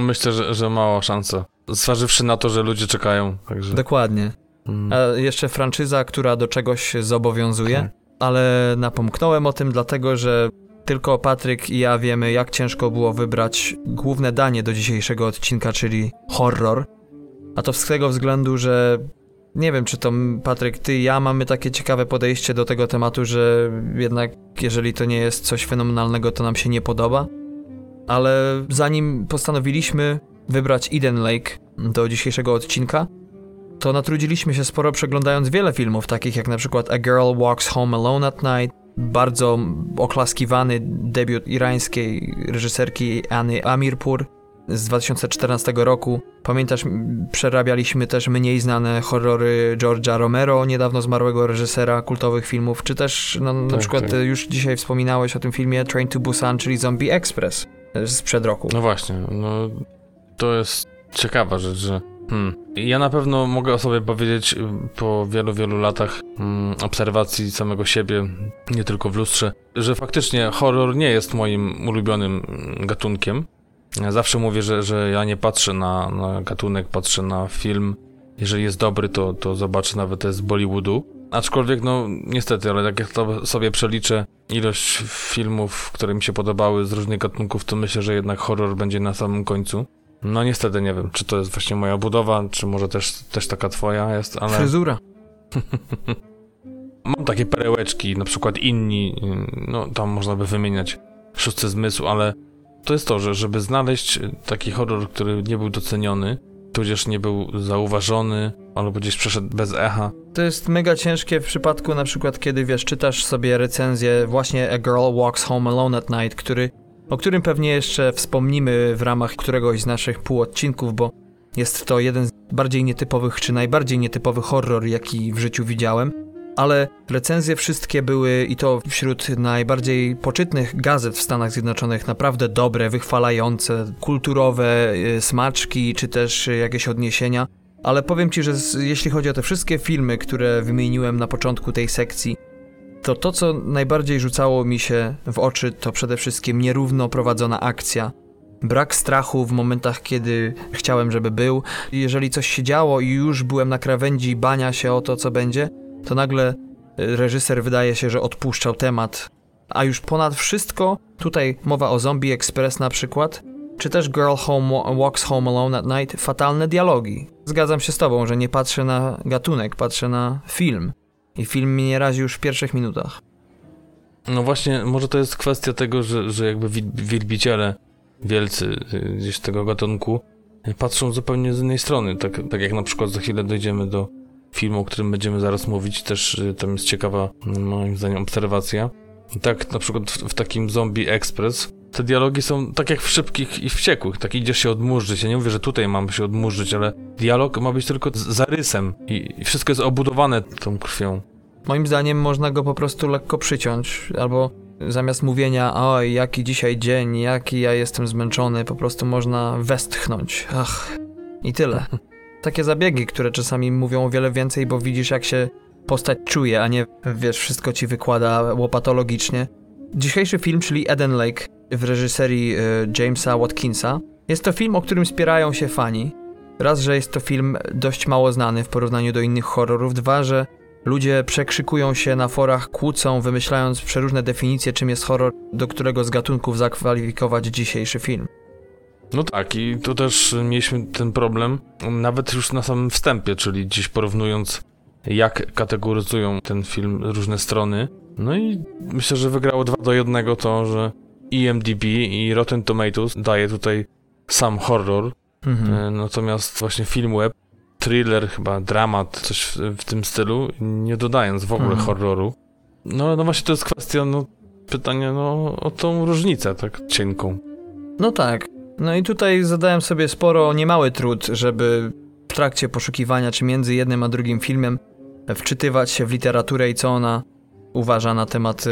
Myślę, że, że mała szansa. Zważywszy na to, że ludzie czekają. Także... Dokładnie. Hmm. A jeszcze franczyza, która do czegoś zobowiązuje, okay. ale napomknąłem o tym dlatego, że tylko Patryk i ja wiemy, jak ciężko było wybrać główne danie do dzisiejszego odcinka, czyli horror. A to z tego względu, że nie wiem, czy to Patryk, ty i ja mamy takie ciekawe podejście do tego tematu, że jednak jeżeli to nie jest coś fenomenalnego, to nam się nie podoba. Ale zanim postanowiliśmy wybrać Eden Lake do dzisiejszego odcinka, to natrudziliśmy się sporo przeglądając wiele filmów, takich jak na przykład A Girl Walks Home Alone at Night, bardzo oklaskiwany debiut irańskiej reżyserki Anny Amirpur z 2014 roku. Pamiętasz, przerabialiśmy też mniej znane horrory George'a Romero, niedawno zmarłego reżysera kultowych filmów, czy też no, na tak, przykład tak. już dzisiaj wspominałeś o tym filmie Train to Busan, czyli Zombie Express sprzed roku. No właśnie, no to jest ciekawa rzecz, że Hmm. Ja na pewno mogę o sobie powiedzieć y, po wielu, wielu latach hmm, obserwacji samego siebie, nie tylko w lustrze, że faktycznie horror nie jest moim ulubionym mm, gatunkiem. Ja zawsze mówię, że, że ja nie patrzę na, na gatunek, patrzę na film. Jeżeli jest dobry, to, to zobaczę nawet z Bollywoodu. Aczkolwiek, no niestety, ale jak ja to sobie przeliczę ilość filmów, które mi się podobały z różnych gatunków, to myślę, że jednak horror będzie na samym końcu. No niestety nie wiem, czy to jest właśnie moja budowa, czy może też, też taka twoja jest, ale... Fryzura. Mam takie perełeczki, na przykład inni, no tam można by wymieniać szósty zmysł, ale to jest to, że żeby znaleźć taki horror, który nie był doceniony, tudzież nie był zauważony, albo gdzieś przeszedł bez echa. To jest mega ciężkie w przypadku na przykład, kiedy wiesz, czytasz sobie recenzję właśnie A Girl Walks Home Alone at Night, który o którym pewnie jeszcze wspomnimy w ramach któregoś z naszych półodcinków, bo jest to jeden z bardziej nietypowych, czy najbardziej nietypowy horror, jaki w życiu widziałem. Ale recenzje wszystkie były i to wśród najbardziej poczytnych gazet w Stanach Zjednoczonych naprawdę dobre, wychwalające, kulturowe y, smaczki, czy też jakieś odniesienia. Ale powiem Ci, że jeśli chodzi o te wszystkie filmy, które wymieniłem na początku tej sekcji, to to, co najbardziej rzucało mi się w oczy, to przede wszystkim nierówno prowadzona akcja. Brak strachu w momentach, kiedy chciałem, żeby był. Jeżeli coś się działo i już byłem na krawędzi bania się o to, co będzie, to nagle e, reżyser wydaje się, że odpuszczał temat. A już ponad wszystko, tutaj mowa o Zombie Express na przykład, czy też Girl Home Walks Home Alone at Night, fatalne dialogi. Zgadzam się z tobą, że nie patrzę na gatunek, patrzę na film. I film mnie razi już w pierwszych minutach. No właśnie, może to jest kwestia tego, że, że jakby wielbiciele wielcy y, gdzieś tego gatunku patrzą zupełnie z innej strony. Tak, tak jak na przykład za chwilę dojdziemy do filmu, o którym będziemy zaraz mówić, też y, tam jest ciekawa, moim zdaniem, obserwacja. Tak, na przykład w, w, takim Zombie Express te dialogi są tak jak w szybkich i wściekłych. Tak idziesz się odmurzyć. Ja nie mówię, że tutaj mam się odmurzyć, ale dialog ma być tylko z zarysem i, i wszystko jest obudowane tą krwią. Moim zdaniem można go po prostu lekko przyciąć, albo zamiast mówienia, oj, jaki dzisiaj dzień, jaki ja jestem zmęczony, po prostu można westchnąć. Ach, i tyle. Takie zabiegi, które czasami mówią o wiele więcej, bo widzisz, jak się postać czuje, a nie, wiesz, wszystko ci wykłada łopatologicznie. Dzisiejszy film, czyli Eden Lake w reżyserii y, Jamesa Watkinsa, jest to film, o którym spierają się fani. Raz, że jest to film dość mało znany w porównaniu do innych horrorów, dwa, że Ludzie przekrzykują się na forach, kłócą, wymyślając przeróżne definicje, czym jest horror, do którego z gatunków zakwalifikować dzisiejszy film. No tak, i tu też mieliśmy ten problem, nawet już na samym wstępie, czyli dziś porównując, jak kategoryzują ten film różne strony. No i myślę, że wygrało 2 do 1 to, że EMDB i Rotten Tomatoes daje tutaj sam horror, mhm. E, natomiast właśnie film web thriller, chyba dramat, coś w, w tym stylu, nie dodając w ogóle mhm. horroru. No, no właśnie to jest kwestia, no, pytania, no, o tą różnicę, tak cienką. No tak. No i tutaj zadałem sobie sporo, niemały trud, żeby w trakcie poszukiwania, czy między jednym a drugim filmem, wczytywać się w literaturę i co ona uważa na temat y,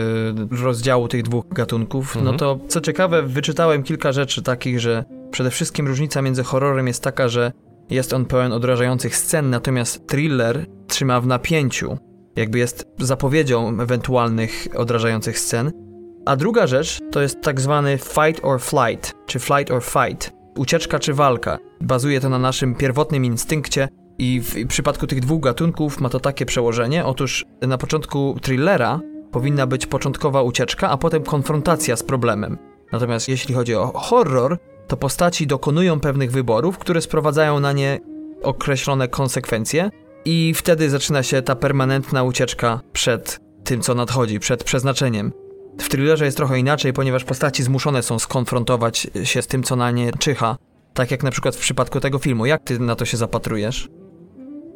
rozdziału tych dwóch gatunków. No mhm. No to co ciekawe, wyczytałem kilka rzeczy takich, że przede wszystkim różnica między horrorem jest taka, że jest on pełen odrażających scen, natomiast thriller trzyma w napięciu, jakby jest zapowiedzią ewentualnych odrażających scen. A druga rzecz to jest tak zwany fight or flight, czy flight or fight. ucieczka czy walka. Bazuje to na naszym pierwotnym instynkcie i w przypadku tych dwóch gatunków ma to takie przełożenie. Otóż na początku thrillera powinna być początkowa ucieczka, a potem konfrontacja z problemem. Natomiast jeśli chodzi o horror, to postaci dokonują pewnych wyborów, które sprowadzają na nie określone konsekwencje, i wtedy zaczyna się ta permanentna ucieczka przed tym, co nadchodzi, przed przeznaczeniem. W thrillerze jest trochę inaczej, ponieważ postaci zmuszone są skonfrontować się z tym, co na nie czyha. Tak jak na przykład w przypadku tego filmu. Jak ty na to się zapatrujesz?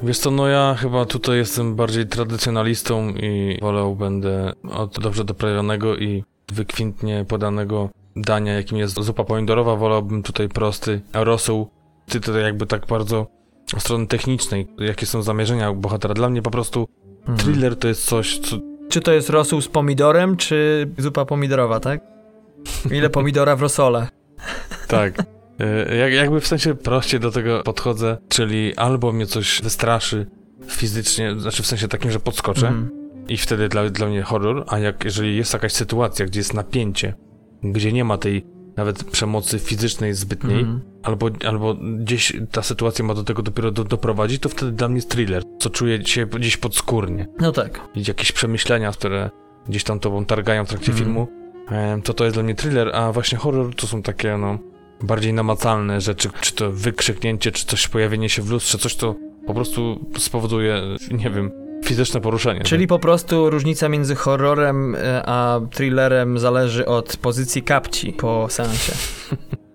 Wiesz co, no ja chyba tutaj jestem bardziej tradycjonalistą i wolał będę od dobrze doprawionego i wykwintnie podanego dania, jakim jest zupa pomidorowa, wolałbym tutaj prosty rosół. Ty tutaj jakby tak bardzo od strony technicznej, jakie są zamierzenia bohatera. Dla mnie po prostu hmm. thriller to jest coś, co... Czy to jest rosół z pomidorem, czy zupa pomidorowa, tak? Ile pomidora w rosole? tak. E, jak, jakby w sensie prościej do tego podchodzę, czyli albo mnie coś wystraszy fizycznie, znaczy w sensie takim, że podskoczę mm. i wtedy dla, dla mnie horror, a jak jeżeli jest jakaś sytuacja, gdzie jest napięcie, gdzie nie ma tej nawet przemocy fizycznej zbytniej, mm. albo, albo gdzieś ta sytuacja ma do tego dopiero do, doprowadzić, to wtedy dla mnie jest thriller, co czuję się gdzieś podskórnie. No tak. Jakieś przemyślenia, które gdzieś tam tobą targają w trakcie mm. filmu, to to jest dla mnie thriller, a właśnie horror to są takie, no, bardziej namacalne rzeczy, czy to wykrzyknięcie, czy coś pojawienie się w lustrze, coś to po prostu spowoduje, nie wiem, fizyczne poruszenie. Czyli po prostu różnica między horrorem e, a thrillerem zależy od pozycji kapci po seansie.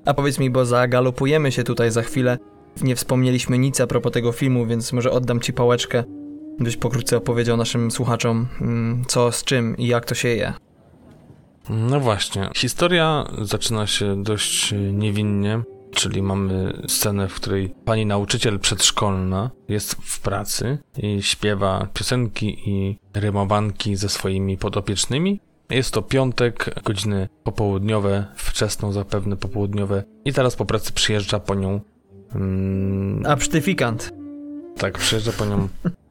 A powiedz mi, bo zagalopujemy się tutaj za chwilę. Nie wspomnieliśmy nic a propos tego filmu, więc może oddam ci pałeczkę, byś pokrótce opowiedział naszym słuchaczom, mm, co z czym i jak to się je. No właśnie. Historia zaczyna się dość niewinnie, czyli mamy scenę, w której pani nauczyciel przedszkolna jest w pracy i śpiewa piosenki i rymowanki ze swoimi podopiecznymi. Jest to piątek, godziny popołudniowe, wczesną zapewne popołudniowe i teraz po pracy przyjeżdża po nią... Mm, Absztyfikant. Tak, przyjeżdża po nią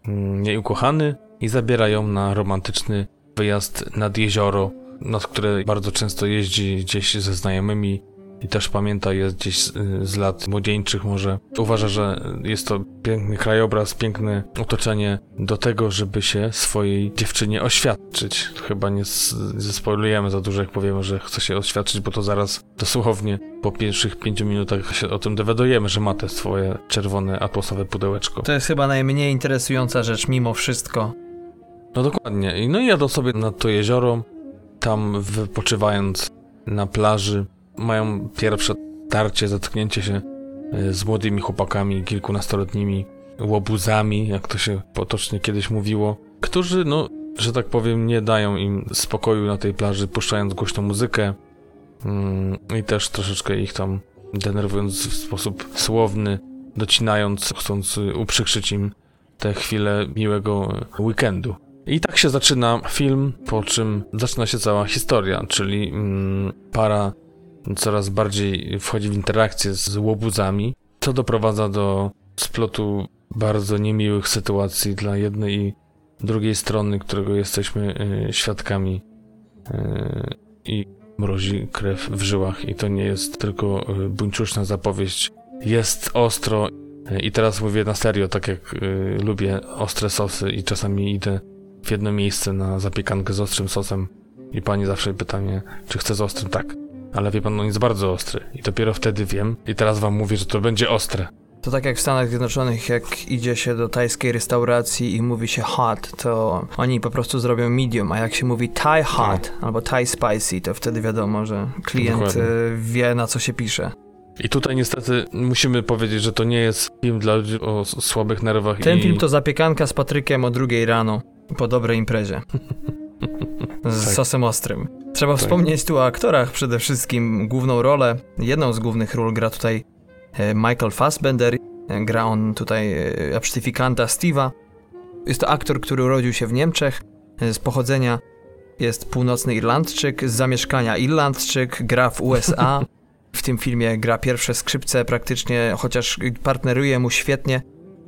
mm, jej ukochany i zabiera ją na romantyczny wyjazd nad jezioro nad które bardzo często jeździ gdzieś ze znajomymi i też pamięta, jest gdzieś z, z, lat młodzieńczych może. Uważa, że jest to piękny krajobraz, piękne otoczenie do tego, żeby się swojej dziewczynie oświadczyć. Chyba nie zespoilujemy za dużo, jak powiemy, że chce się oświadczyć, bo to zaraz dosłownie po pierwszych pięciu minutach się o tym dowiadujemy, że ma te swoje czerwone atłasowe pudełeczko. To jest chyba najmniej interesująca rzecz mimo wszystko. No dokładnie. No i jadą sobie na to jezioro, tam wypoczywając na plaży, mają pierwsze tarcie, zetknięcie się e, z młodymi chłopakami, kilkunastoletnimi łobuzami, jak to się potocznie kiedyś mówiło, którzy, no, że tak powiem, nie dają im spokoju na tej plaży, puszczając głośną muzykę mm, i też troszeczkę ich tam denerwując w sposób słowny, docinając, chcąc uprzykrzyć im te chwile miłego weekendu. I tak się zaczyna film, po czym zaczyna się cała historia, czyli mm, para coraz bardziej wchodzi w interakcję z łobuzami, co doprowadza do splotu bardzo niemiłych sytuacji dla jednej i drugiej strony, którego jesteśmy y, świadkami. Y, I mrozi krew w żyłach i to nie jest tylko y, buńczuczna zapowiedź. Jest ostro i teraz mówię na serio, tak jak lubię ostre sosy i czasami idę w jedno miejsce na zapiekankę z ostrym sosem i pani zawsze pyta mnie, czy chcę z ostrym? Tak. Ale wie pan, on jest bardzo ostry i dopiero wtedy wiem i teraz wam mówię, że to będzie ostre. To tak jak w Stanach Zjednoczonych, jak idzie się do tajskiej restauracji i mówi się hot, to oni po prostu zrobią medium, a jak się mówi Thai hot no. albo Thai spicy, to wtedy wiadomo, że klient Dokładnie. E, wie na co się pisze. I tutaj niestety musimy powiedzieć, że to nie jest film dla ludzi o słabych nerwach. Ten i... film to zapiekanka z Patrykiem o drugiej rano. Po dobrej imprezie. Z tak. sosem ostrym. Trzeba tak. wspomnieć tu o aktorach przede wszystkim. Główną rolę, jedną z głównych ról gra tutaj e, Michael Fassbender. E, gra on tutaj e, absztyfikanta Steve'a. Jest to aktor, który urodził się w Niemczech. Z pochodzenia jest północny Irlandczyk, z zamieszkania Irlandczyk, gra w USA. W tym filmie gra pierwsze skrzypce praktycznie, chociaż partneruje mu świetnie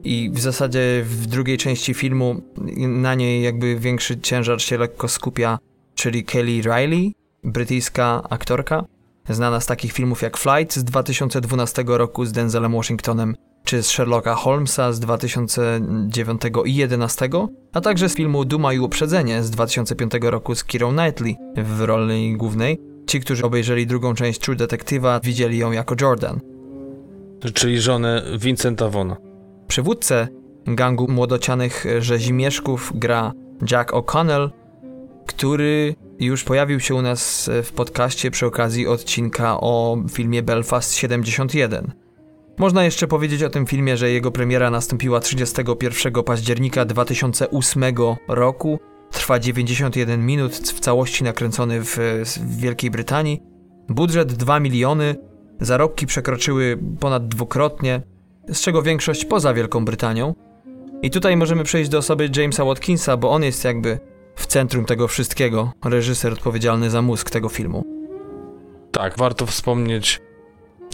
i w zasadzie w drugiej części filmu na niej jakby większy ciężar się lekko skupia, czyli Kelly Riley, brytyjska aktorka. znana z takich filmów jak Flight z 2012 roku z Denzelem Washingtonem, czy z Sherlocka Holmesa z 2009 i 2011, a także z filmu Duma i Uprzedzenie z 2005 roku z Kirą Knightley w roli głównej. Ci, którzy obejrzeli drugą część True Detective'a, widzieli ją jako Jordan. Czyli żonę Vincenta Vona. Przywódcę gangu młodocianych rzezimieszków gra Jack O'Connell, który już pojawił się u nas w podcaście przy okazji odcinka o filmie Belfast 71. Można jeszcze powiedzieć o tym filmie, że jego premiera nastąpiła 31 października 2008 roku. Trwa 91 minut, w całości nakręcony w, w Wielkiej Brytanii. Budżet 2 miliony, zarobki przekroczyły ponad dwukrotnie, z czego większość poza Wielką Brytanią. I tutaj możemy przejść do osoby Jamesa Watkinsa, bo on jest jakby w centrum tego wszystkiego, reżyser odpowiedzialny za mózg tego filmu. Tak, warto wspomnieć,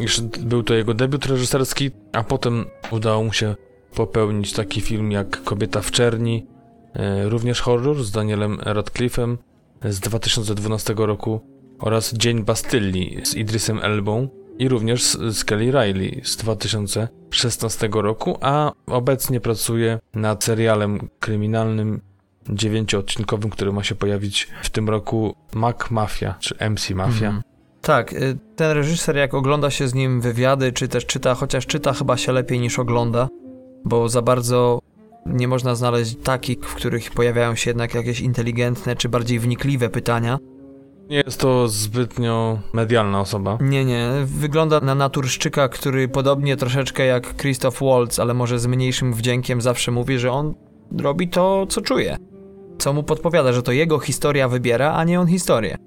iż był to jego debiut reżyserski, a potem udało mu się popełnić taki film jak Kobieta w czerni, e, również horror z Danielem Radcliffe'em z 2012 roku oraz Dzień Bastylli z Idrisem Elbą i również z, Kelly Riley z 2016 roku, a obecnie pracuje nad serialem kryminalnym dziewięcioodcinkowym, który ma się pojawić w tym roku Mac Mafia, czy MC Mafia. Mhm. Tak, y, ten reżyser jak ogląda się z nim wywiady, czy też czyta, chociaż czyta chyba się lepiej niż ogląda, bo za bardzo nie można znaleźć takich, w których pojawiają się jednak jakieś inteligentne, czy bardziej wnikliwe pytania. Nie jest to zbytnio medialna osoba. Nie, nie. Wygląda na naturszczyka, który podobnie troszeczkę jak Christoph Waltz, ale może z mniejszym wdziękiem zawsze mówi, że on robi to, co czuje. Co mu podpowiada, że to jego historia wybiera, a nie on historię.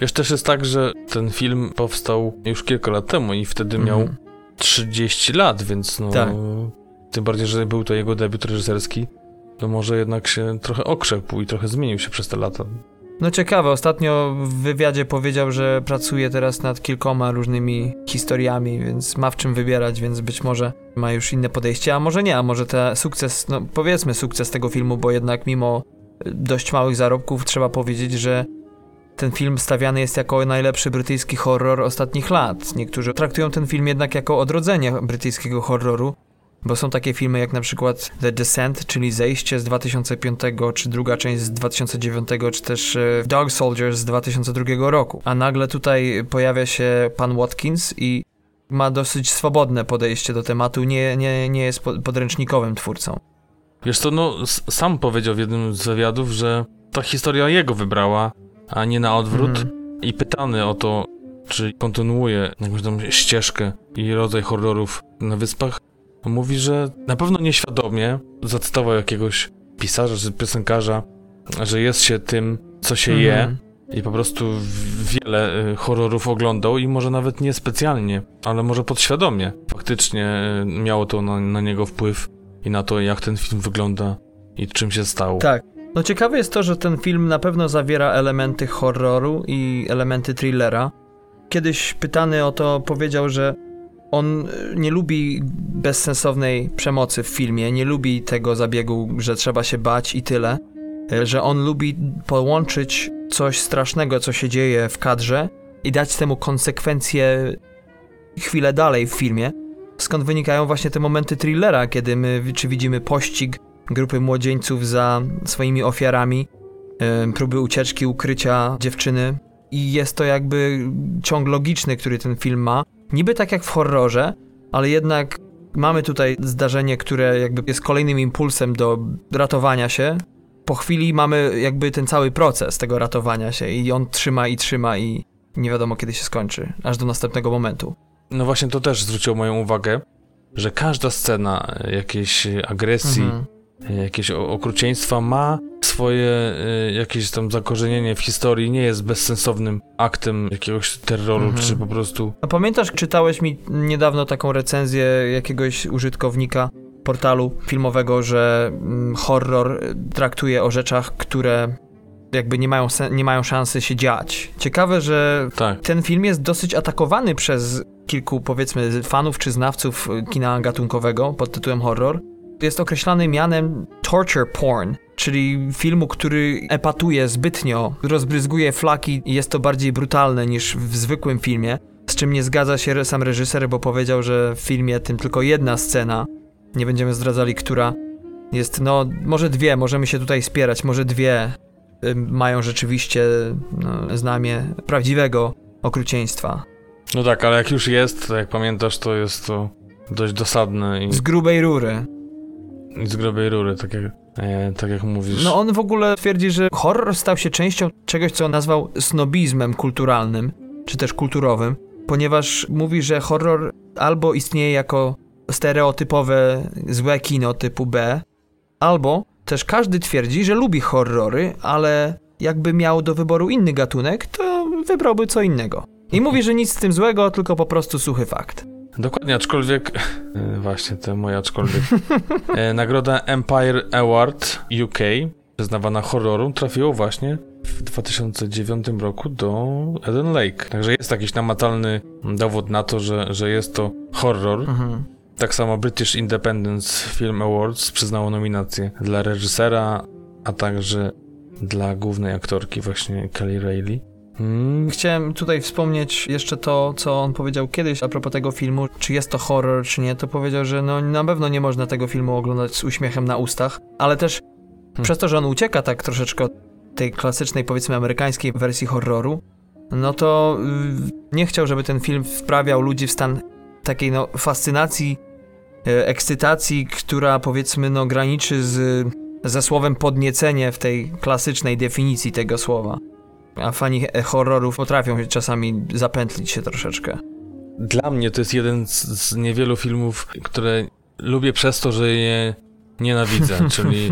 Wiesz, też jest tak, że ten film powstał już kilka lat temu i wtedy mm. miał 30 lat, więc no... Tak. Tym bardziej, że był to jego debiut reżyserski, to może jednak się trochę okrzepł i trochę zmienił się przez te lata. No ciekawe, ostatnio w wywiadzie powiedział, że pracuje teraz nad kilkoma różnymi historiami, więc ma w czym wybierać, więc być może ma już inne podejście, a może nie, a może ten sukces, no powiedzmy sukces tego filmu, bo jednak mimo dość małych zarobków trzeba powiedzieć, że ten film stawiany jest jako najlepszy brytyjski horror ostatnich lat. Niektórzy traktują ten film jednak jako odrodzenie brytyjskiego horroru, bo są takie filmy jak na przykład The Descent, czyli Zejście z 2005, czy druga część z 2009, czy też e, Dog Soldiers z 2002 roku. A nagle tutaj pojawia się pan Watkins i ma dosyć swobodne podejście do tematu, nie, nie, nie jest podręcznikowym twórcą. Wiesz to no sam powiedział w jednym z wywiadów, że ta historia jego wybrała, a nie na odwrót. Mm. I pytany o to, czy kontynuuje jakąś tam ścieżkę i rodzaj horrorów na wyspach, mówi, że na pewno nieświadomie zacytował jakiegoś pisarza czy piosenkarza, że jest się tym, co się je i po prostu wiele y, horrorów oglądał i może nawet nie specjalnie, ale może podświadomie. Faktycznie y, miało to na, na niego wpływ i na to, jak ten film wygląda i czym się stał. Tak. No ciekawe jest to, że ten film na pewno zawiera elementy horroru i elementy thrillera. Kiedyś pytany o to powiedział, że on nie lubi bezsensownej przemocy w filmie, nie lubi tego zabiegu, że trzeba się bać i tyle, że on lubi połączyć coś strasznego, co się dzieje w kadrze i dać temu konsekwencje chwilę dalej w filmie, skąd wynikają właśnie te momenty thrillera, kiedy my czy widzimy pościg grupy młodzieńców za swoimi ofiarami, próby ucieczki, ukrycia dziewczyny. I jest to jakby ciąg logiczny, który ten film ma. Niby tak jak w horrorze, ale jednak mamy tutaj zdarzenie, które jakby jest kolejnym impulsem do ratowania się. Po chwili mamy jakby ten cały proces tego ratowania się i on trzyma i trzyma i nie wiadomo kiedy się skończy, aż do następnego momentu. No właśnie to też zwróciło moją uwagę, że każda scena jakiejś agresji, mhm jakieś okrucieństwa, ma swoje y, jakieś tam zakorzenienie w historii, nie jest bezsensownym aktem jakiegoś terroru, mhm. czy po prostu... A pamiętasz, czytałeś mi niedawno taką recenzję jakiegoś użytkownika portalu filmowego, że mm, horror traktuje o rzeczach, które jakby nie mają, nie mają szansy się dziać. Ciekawe, że tak. ten film jest dosyć atakowany przez kilku, powiedzmy, fanów czy znawców kina gatunkowego pod tytułem horror, jest określany mianem torture porn, czyli filmu, który epatuje zbytnio, rozbryzguje flaki i jest to bardziej brutalne niż w zwykłym filmie, z czym nie zgadza się sam reżyser, bo powiedział, że w filmie tym tylko jedna scena, nie będziemy zdradzali, która jest, no, może dwie, możemy się tutaj spierać, może dwie y, mają rzeczywiście no, znamie prawdziwego okrucieństwa. No tak, ale jak już jest, to jak pamiętasz, to jest to dość dosadne. I... Z grubej rury. Z grubej rury, tak jak, e, tak jak mówisz. No on w ogóle twierdzi, że horror stał się częścią czegoś, co nazwał snobizmem kulturalnym, czy też kulturowym, ponieważ mówi, że horror albo istnieje jako stereotypowe złe kino typu B, albo też każdy twierdzi, że lubi horrory, ale jakby miał do wyboru inny gatunek, to wybrałby co innego. I mówi, że nic z tym złego, tylko po prostu suchy fakt. Dokładnie, aczkolwiek, e, właśnie to moje aczkolwiek, e, nagroda Empire Award UK, przyznawana horroru, trafiło właśnie w 2009 roku do Eden Lake. Także jest jakiś namacalny dowód na to, że, że jest to horror. Mhm. Tak samo British Independence Film Awards przyznało nominację dla reżysera, a także dla głównej aktorki właśnie Kelly Reilly. Hmm. Chciałem tutaj wspomnieć jeszcze to, co on powiedział kiedyś a propos tego filmu, czy jest to horror, czy nie, to powiedział, że no na pewno nie można tego filmu oglądać z uśmiechem na ustach, ale też hmm. przez to, że on ucieka tak troszeczkę od tej klasycznej, powiedzmy, amerykańskiej wersji horroru, no to yy, nie chciał, żeby ten film wprawiał ludzi w stan takiej no fascynacji, yy, ekscytacji, która powiedzmy no graniczy z, ze słowem podniecenie w tej klasycznej definicji tego słowa. A fani horrorów potrafią czasami zapętlić się troszeczkę. Dla mnie to jest jeden z, z niewielu filmów, które lubię przez to, że je nienawidzę, czyli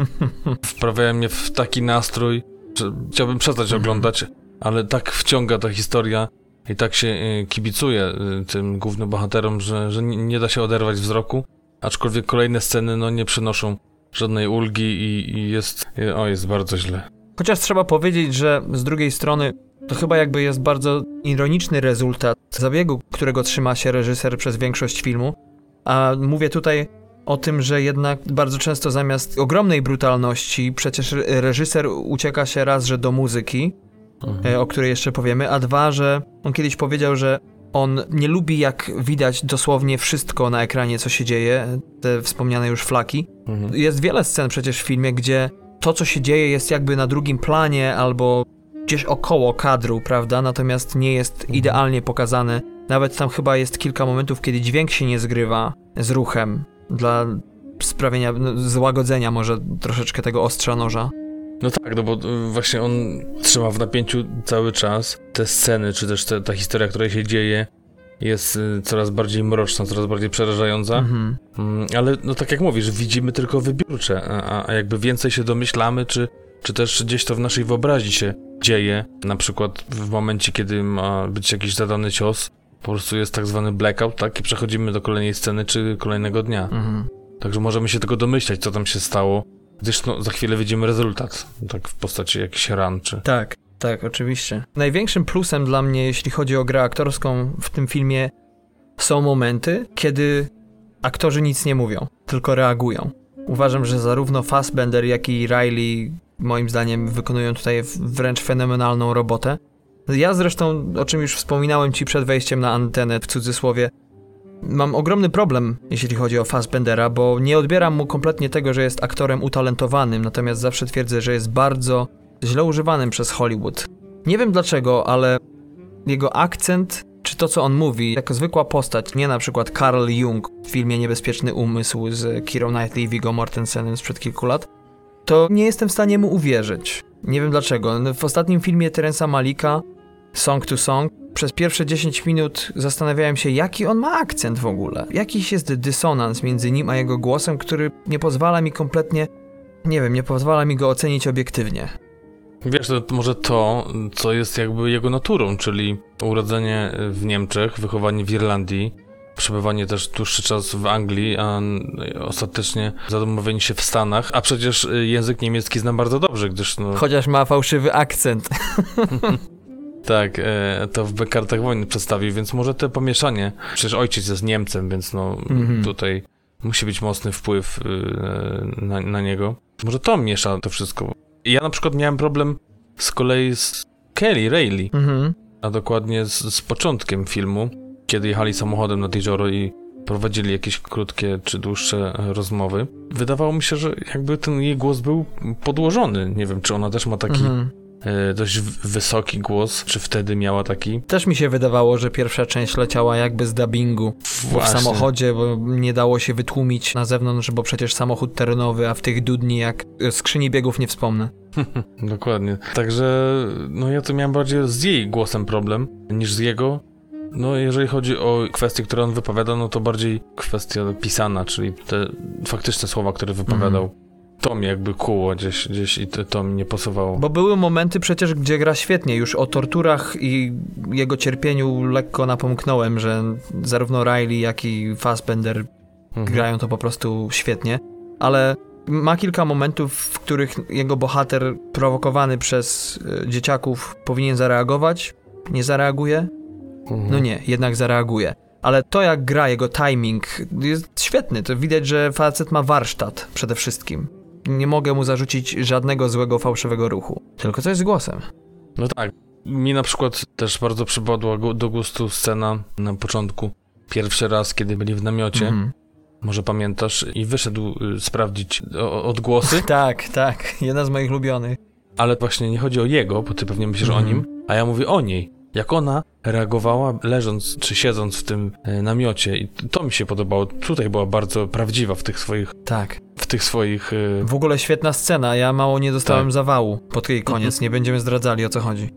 wprawiają mnie w taki nastrój, że chciałbym przestać mhm. oglądać, ale tak wciąga ta historia i tak się y, kibicuje y, tym głównym bohaterom, że, że nie da się oderwać wzroku, aczkolwiek kolejne sceny no, nie przynoszą żadnej ulgi i, i jest, o, jest bardzo źle. Chociaż trzeba powiedzieć, że z drugiej strony to chyba jakby jest bardzo ironiczny rezultat zabiegu, którego trzyma się reżyser przez większość filmu. A mówię tutaj o tym, że jednak bardzo często zamiast ogromnej brutalności przecież reżyser ucieka się raz, że do muzyki, mhm. E, o której jeszcze powiemy, a dwa, że on kiedyś powiedział, że on nie lubi jak widać dosłownie wszystko na ekranie, co się dzieje, te wspomniane już flaki. Mhm. Jest wiele scen przecież w filmie, gdzie to, co się dzieje, jest jakby na drugim planie albo gdzieś około kadru, prawda? Natomiast nie jest mhm. idealnie pokazane. Nawet tam chyba jest kilka momentów, kiedy dźwięk się nie zgrywa z ruchem dla sprawienia, no, złagodzenia może troszeczkę tego ostrza noża. No tak, no bo y, właśnie on trzyma w napięciu cały czas te sceny, czy też te, ta historia, która się dzieje, jest y, coraz bardziej mroczna, coraz bardziej przerażająca. Mhm. Mm, ale no tak jak mówisz, widzimy tylko wybiórcze, a, a jakby więcej się domyślamy, czy, czy też gdzieś to w naszej wyobraźni się dzieje. Na przykład w momencie, kiedy ma być jakiś zadany cios, po prostu jest tak zwany blackout, tak? I przechodzimy do kolejnej sceny czy kolejnego dnia. Mhm. Także możemy się tylko domyślać, co tam się stało, gdyż no, za chwilę widzimy rezultat, tak w postaci jakichś ran czy... Tak. Tak, oczywiście. Największym plusem dla mnie, jeśli chodzi o grę aktorską w tym filmie, są momenty, kiedy aktorzy nic nie mówią, tylko reagują. Uważam, że zarówno Fassbender, jak i Riley, moim zdaniem, wykonują tutaj wręcz fenomenalną robotę. Ja zresztą, o czym już wspominałem ci przed wejściem na antenę, w cudzysłowie, mam ogromny problem, jeśli chodzi o Fassbendera, bo nie odbieram mu kompletnie tego, że jest aktorem utalentowanym, natomiast zawsze twierdzę, że jest bardzo źle używanym przez Hollywood. Nie wiem dlaczego, ale jego akcent, czy to co on mówi, jako zwykła postać, nie na przykład Carl Jung w filmie Niebezpieczny Umysł z Kiro Knightley i Viggo Mortensenem sprzed kilku lat, to nie jestem w stanie mu uwierzyć. Nie wiem dlaczego. W ostatnim filmie Terensa Malika, Song to Song, przez pierwsze 10 minut zastanawiałem się, jaki on ma akcent w ogóle. Jakiś jest dysonans między nim a jego głosem, który nie pozwala mi kompletnie, nie wiem, nie pozwala mi go ocenić obiektywnie. Wiesz, to może to, co jest jakby jego naturą, czyli urodzenie w Niemczech, wychowanie w Irlandii, przebywanie też dłuższy czas w Anglii, a ostatecznie zadomowienie się w Stanach, a przecież język niemiecki znam bardzo dobrze, gdyż no... Chociaż ma fałszywy akcent. tak, e, to w kartach wojny przedstawił, więc może to pomieszanie, przecież ojciec jest Niemcem, więc no -hmm. tutaj musi być mocny wpływ y, na, na niego. może to miesza to wszystko. Ja na przykład miałem problem z kolei z Kelly Rayleigh, Mhm. a dokładnie z, z początkiem filmu, kiedy jechali samochodem nad jezioro i prowadzili jakieś krótkie czy dłuższe rozmowy. Wydawało mi się, że jakby ten jej głos był podłożony. Nie wiem, czy ona też ma taki Mhm. E, dość wysoki głos, czy wtedy miała taki. Też mi się wydawało, że pierwsza część leciała jakby z dubbingu. W samochodzie, bo nie dało się wytłumić na zewnątrz, bo przecież samochód terenowy, a w tych dudni jak skrzyni biegów nie wspomnę. Dokładnie. Także no ja tu miałem bardziej z jej głosem problem niż z jego. No jeżeli chodzi o kwestie, które on wypowiada, no to bardziej kwestia pisana, czyli te faktyczne słowa, które wypowiadał. To mnie jakby kuło gdzieś, gdzieś i to, to mi nie pasowało. Bo były momenty przecież, gdzie gra świetnie. Już o torturach i jego cierpieniu lekko napomknąłem, że zarówno Riley, jak i Fassbender Mhm. grają to po prostu świetnie. Ale ma kilka momentów, w których jego bohater prowokowany przez e, dzieciaków powinien zareagować. Nie zareaguje? Mhm. No nie, jednak zareaguje. Ale to jak gra, jego timing jest świetny. To widać, że facet ma warsztat przede wszystkim. Nie mogę mu zarzucić żadnego złego, fałszywego ruchu. Tylko co jest z głosem. No tak. Mi na przykład też bardzo przypadła do gustu scena na początku. Pierwszy raz, kiedy byli w namiocie, Mhm. może pamiętasz, i wyszedł y, sprawdzić odgłosy, Tak, tak. Jedna z moich ulubionych. ale właśnie nie chodzi o jego, bo ty pewnie myślisz Mhm. o nim, a ja mówię o niej. Jak ona reagowała leżąc czy siedząc w tym e, namiocie i to mi się podobało. Tutaj była bardzo prawdziwa w tych swoich, Tak. w tych swoich... e, W ogóle świetna scena. Ja mało nie dostałem Tak. zawału pod jej koniec. Nie będziemy zdradzali o co chodzi.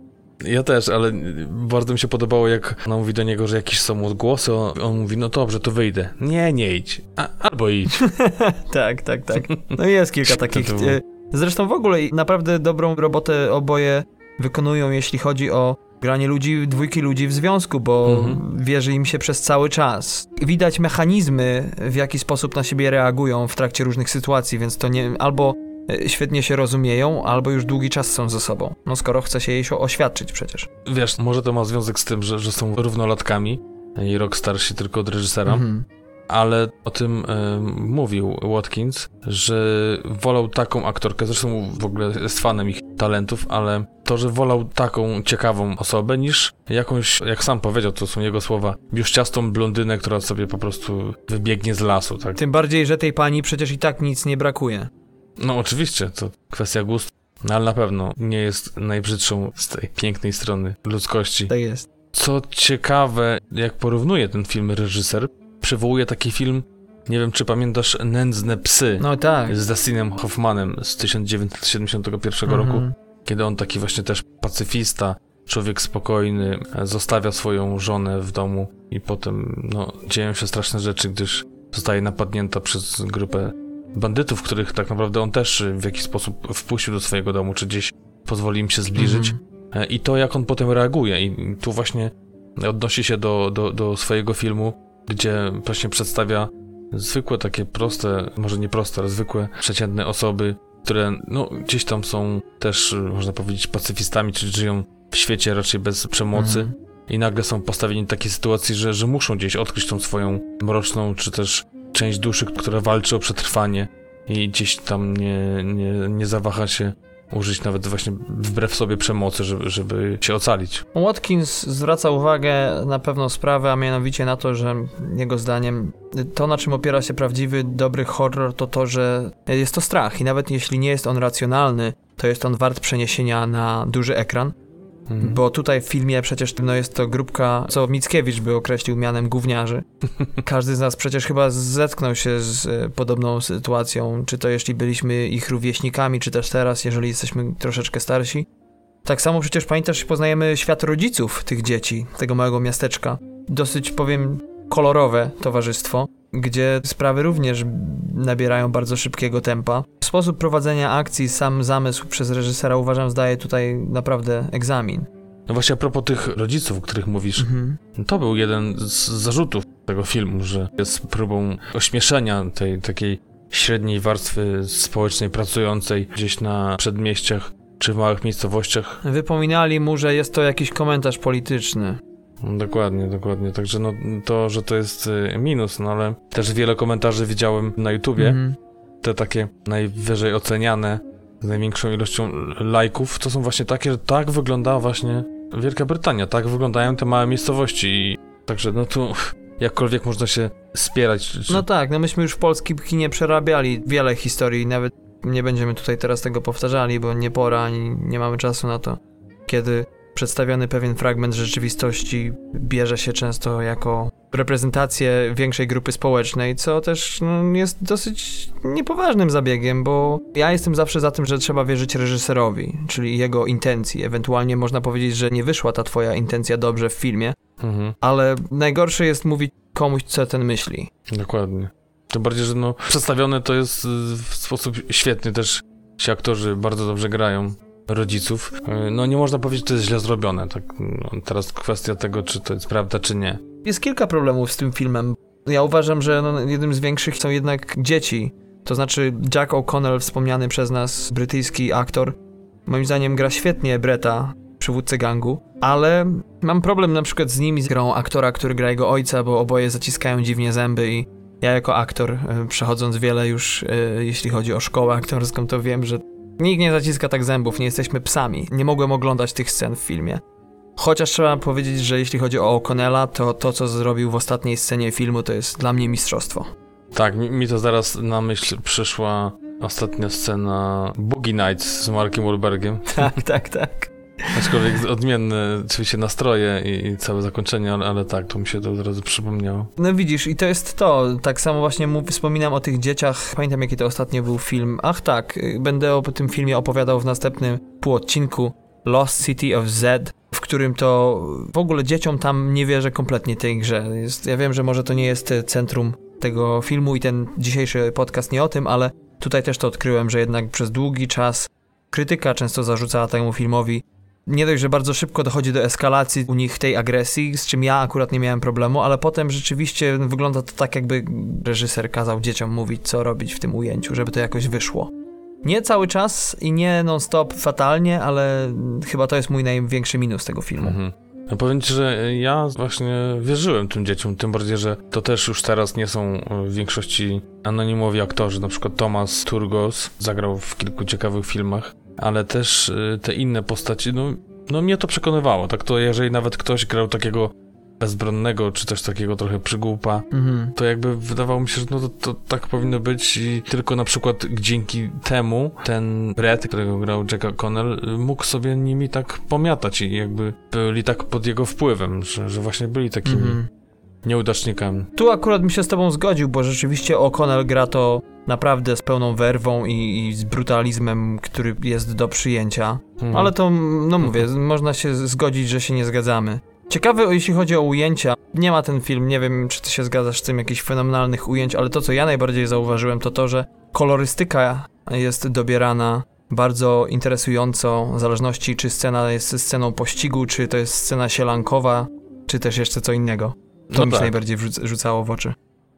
Ja też, ale bardzo mi się podobało, jak ona mówi do niego, że jakieś są odgłosy, on, on mówi, no dobrze, to wyjdę. Nie, nie idź. A, albo idź. tak, tak, tak. No jest kilka takich. E, Zresztą w ogóle naprawdę dobrą robotę oboje wykonują, jeśli chodzi o granie ludzi, dwójki ludzi w związku, bo Mhm. wierzy im się przez cały czas. Widać mechanizmy, w jaki sposób na siebie reagują w trakcie różnych sytuacji, więc to nie albo e, świetnie się rozumieją, albo już długi czas są ze sobą. No skoro chce się jej oświadczyć przecież. Wiesz, może to ma związek z tym, że, że są równolatkami i rok starsi tylko od reżysera, Mhm. Ale o tym e, mówił Watkins, że wolał taką aktorkę, zresztą w ogóle jest fanem ich talentów, ale to, że wolał taką ciekawą osobę niż jakąś, jak sam powiedział, to są jego słowa, biuściastą blondynę, która sobie po prostu wybiegnie z lasu, tak? Tym bardziej, że tej pani przecież i tak nic nie brakuje. No oczywiście, to kwestia gustu, no, ale na pewno nie jest najbrzydszą z tej pięknej strony ludzkości. Tak jest. Co ciekawe, jak porównuje ten film reżyser, przywołuje taki film, nie wiem czy pamiętasz, Nędzne psy No tak. z Dustinem Hoffmanem z 1971 roku, Mhm. kiedy on taki właśnie też pacyfista, człowiek spokojny, zostawia swoją żonę w domu i potem no, dzieją się straszne rzeczy, gdyż zostaje napadnięta przez grupę bandytów, których tak naprawdę on też w jakiś sposób wpuścił do swojego domu, czy gdzieś pozwoli im się zbliżyć. Mhm. E, I to, jak on potem reaguje. I tu właśnie odnosi się do, do, do swojego filmu, gdzie właśnie przedstawia zwykłe, takie proste, może nie proste, ale zwykłe, przeciętne osoby, które no, gdzieś tam są też, można powiedzieć, pacyfistami, czyli żyją w świecie raczej bez przemocy. Mhm. I nagle są postawieni w takiej sytuacji, że, że muszą gdzieś odkryć tą swoją mroczną, czy też część duszy, która walczy o przetrwanie i gdzieś tam nie, nie, nie zawaha się użyć nawet właśnie wbrew sobie przemocy, żeby, żeby się ocalić. Watkins zwraca uwagę na pewną sprawę, a mianowicie na to, że jego zdaniem to, na czym opiera się prawdziwy, dobry horror, to to, że jest to strach i nawet jeśli nie jest on racjonalny, to jest on wart przeniesienia na duży ekran, Mhm. bo tutaj w filmie przecież no, jest to grupka, co Mickiewicz by określił mianem gówniarzy. Każdy z nas przecież chyba zetknął się z e, podobną sytuacją, czy to jeśli byliśmy ich rówieśnikami, czy też teraz, jeżeli jesteśmy troszeczkę starsi. Tak samo przecież pamiętasz, poznajemy świat rodziców tych dzieci, tego małego miasteczka. Dosyć, powiem, kolorowe towarzystwo, gdzie sprawy również nabierają bardzo szybkiego tempa. Sposób prowadzenia akcji, sam zamysł przez reżysera uważam zdaje tutaj naprawdę egzamin. No właśnie a propos tych rodziców, o których mówisz, Mhm. to był jeden z zarzutów tego filmu, że jest próbą ośmieszenia tej takiej średniej warstwy społecznej pracującej gdzieś na przedmieściach czy w małych miejscowościach. Wypominali mu, że jest to jakiś komentarz polityczny. Dokładnie, dokładnie. Także no to, że to jest y, minus, no ale też wiele komentarzy widziałem na YouTubie, Mhm. te takie najwyżej oceniane, z największą ilością lajków, to są właśnie takie, że tak wygląda właśnie Wielka Brytania, tak wyglądają te małe miejscowości i także no tu jakkolwiek można się spierać. Czy... No tak, no myśmy już w polskim kinie przerabiali wiele historii, nawet nie będziemy tutaj teraz tego powtarzali, bo nie pora, ani nie mamy czasu na to, kiedy przedstawiony pewien fragment rzeczywistości bierze się często jako reprezentację większej grupy społecznej, co też no, jest dosyć niepoważnym zabiegiem, bo ja jestem zawsze za tym, że trzeba wierzyć reżyserowi, czyli jego intencji. Ewentualnie można powiedzieć, że nie wyszła ta twoja intencja dobrze w filmie, mhm. ale najgorsze jest mówić komuś, co ten myśli. Dokładnie. Tym bardziej, że no, przedstawione to jest w sposób świetny też. Ci aktorzy bardzo dobrze grają rodziców. No nie można powiedzieć, że to jest źle zrobione. Tak, no, teraz kwestia tego, czy to jest prawda, czy nie. Jest kilka problemów z tym filmem. Ja uważam, że no, jednym z większych są jednak dzieci. To znaczy Jack O'Connell, wspomniany przez nas brytyjski aktor, moim zdaniem gra świetnie Breta, przywódcę gangu, ale mam problem na przykład z nim z grą aktora, który gra jego ojca, bo oboje zaciskają dziwnie zęby i ja jako aktor, e, przechodząc wiele już, e, jeśli chodzi o szkołę aktorską, to wiem, że nikt nie zaciska tak zębów, nie jesteśmy psami. Nie mogłem oglądać tych scen w filmie. Chociaż trzeba powiedzieć, że jeśli chodzi o O'Connella, to to, co zrobił w ostatniej scenie filmu, to jest dla mnie mistrzostwo. Tak, mi, to zaraz na myśl przyszła ostatnia scena Boogie Nights z Markiem Wahlbergiem. Tak, tak, tak. Aczkolwiek odmienne oczywiście nastroje i, i całe zakończenie, ale, ale, tak, to mi się to od razu przypomniało. No widzisz, i to jest to. Tak samo właśnie mów, wspominam o tych dzieciach. Pamiętam, jaki to ostatnio był film. Ach tak, będę o tym filmie opowiadał w następnym półodcinku. Lost City of Z, w którym to w ogóle dzieciom tam nie wierzę kompletnie tej grze. Jest, ja wiem, że może to nie jest centrum tego filmu i ten dzisiejszy podcast nie o tym, ale tutaj też to odkryłem, że jednak przez długi czas krytyka często zarzucała temu filmowi nie dość, że bardzo szybko dochodzi do eskalacji u nich tej agresji, z czym ja akurat nie miałem problemu, ale potem rzeczywiście wygląda to tak, jakby reżyser kazał dzieciom mówić, co robić w tym ujęciu, żeby to jakoś wyszło. Nie cały czas i nie non-stop fatalnie, ale chyba to jest mój największy minus tego filmu. Mhm. No powiem ci, że ja właśnie wierzyłem tym dzieciom, tym bardziej, że to też już teraz nie są w większości anonimowi aktorzy, na przykład Thomas Turgos zagrał w kilku ciekawych filmach ale też y, te inne postaci, no, no mnie to przekonywało. Tak to, jeżeli nawet ktoś grał takiego bezbronnego, czy też takiego trochę przygłupa, mhm. to jakby wydawało mi się, że no to, to, tak powinno być i tylko na przykład dzięki temu ten Brett, którego grał Jack Connell, mógł sobie nimi tak pomiatać i jakby byli tak pod jego wpływem, że, że właśnie byli takimi mhm. Nieudacznikami. Tu akurat mi się z tobą zgodził, bo rzeczywiście O'Connell gra to naprawdę z pełną werwą i, i, z brutalizmem, który jest do przyjęcia. Mhm. Ale to, no mówię, mhm. można się zgodzić, że się nie zgadzamy. Ciekawe, jeśli chodzi o ujęcia. Nie ma ten film, nie wiem, czy ty się zgadzasz z tym, jakichś fenomenalnych ujęć, ale to, co ja najbardziej zauważyłem, to to, że kolorystyka jest dobierana bardzo interesująco, w zależności czy scena jest sceną pościgu, czy to jest scena sielankowa, czy też jeszcze co innego. To no mi się tak. najbardziej rzucało w oczy.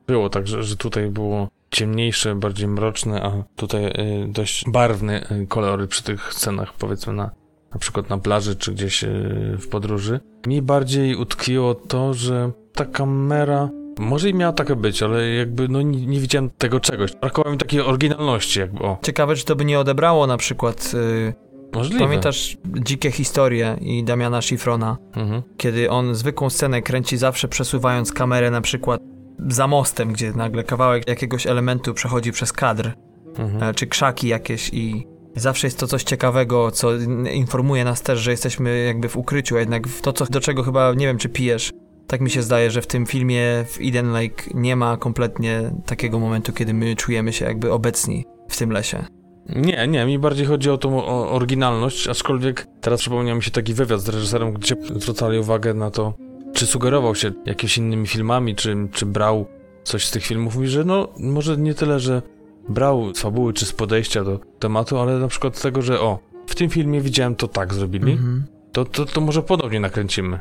Było tak, że, że tutaj było ciemniejsze, bardziej mroczne, a tutaj y, dość barwne y, kolory przy tych scenach, powiedzmy na, na przykład na plaży czy gdzieś y, w podróży. Mi bardziej utkwiło to, że ta kamera może i miała taka być, ale jakby no nie, nie widziałem tego czegoś. Brakowało mi takiej oryginalności jakby, o. Ciekawe, czy to by nie odebrało na przykład... Yy... Możliwe. Pamiętasz Dzikie Historie i Damiana Schifrona? Mhm. Kiedy on zwykłą scenę kręci zawsze przesuwając kamerę na przykład za mostem, gdzie nagle kawałek jakiegoś elementu przechodzi przez kadr, mhm. E, czy krzaki jakieś i zawsze jest to coś ciekawego, co informuje nas też, że jesteśmy jakby w ukryciu, a jednak to, co, do czego chyba, nie wiem, czy pijesz, tak mi się zdaje, że w tym filmie w Eden Lake nie ma kompletnie takiego momentu, kiedy my czujemy się jakby obecni w tym lesie. Nie, nie, mi bardziej chodzi o tą oryginalność, aczkolwiek teraz przypomniał mi się taki wywiad z reżyserem, gdzie zwracali uwagę na to, czy sugerował się jakimiś innymi filmami, czy, czy brał coś z tych filmów. Mówi, że no, może nie tyle, że brał z fabuły czy z podejścia do tematu, ale na przykład z tego, że o, w tym filmie widziałem to tak zrobili, mm -hmm. to, to, to może podobnie nakręcimy.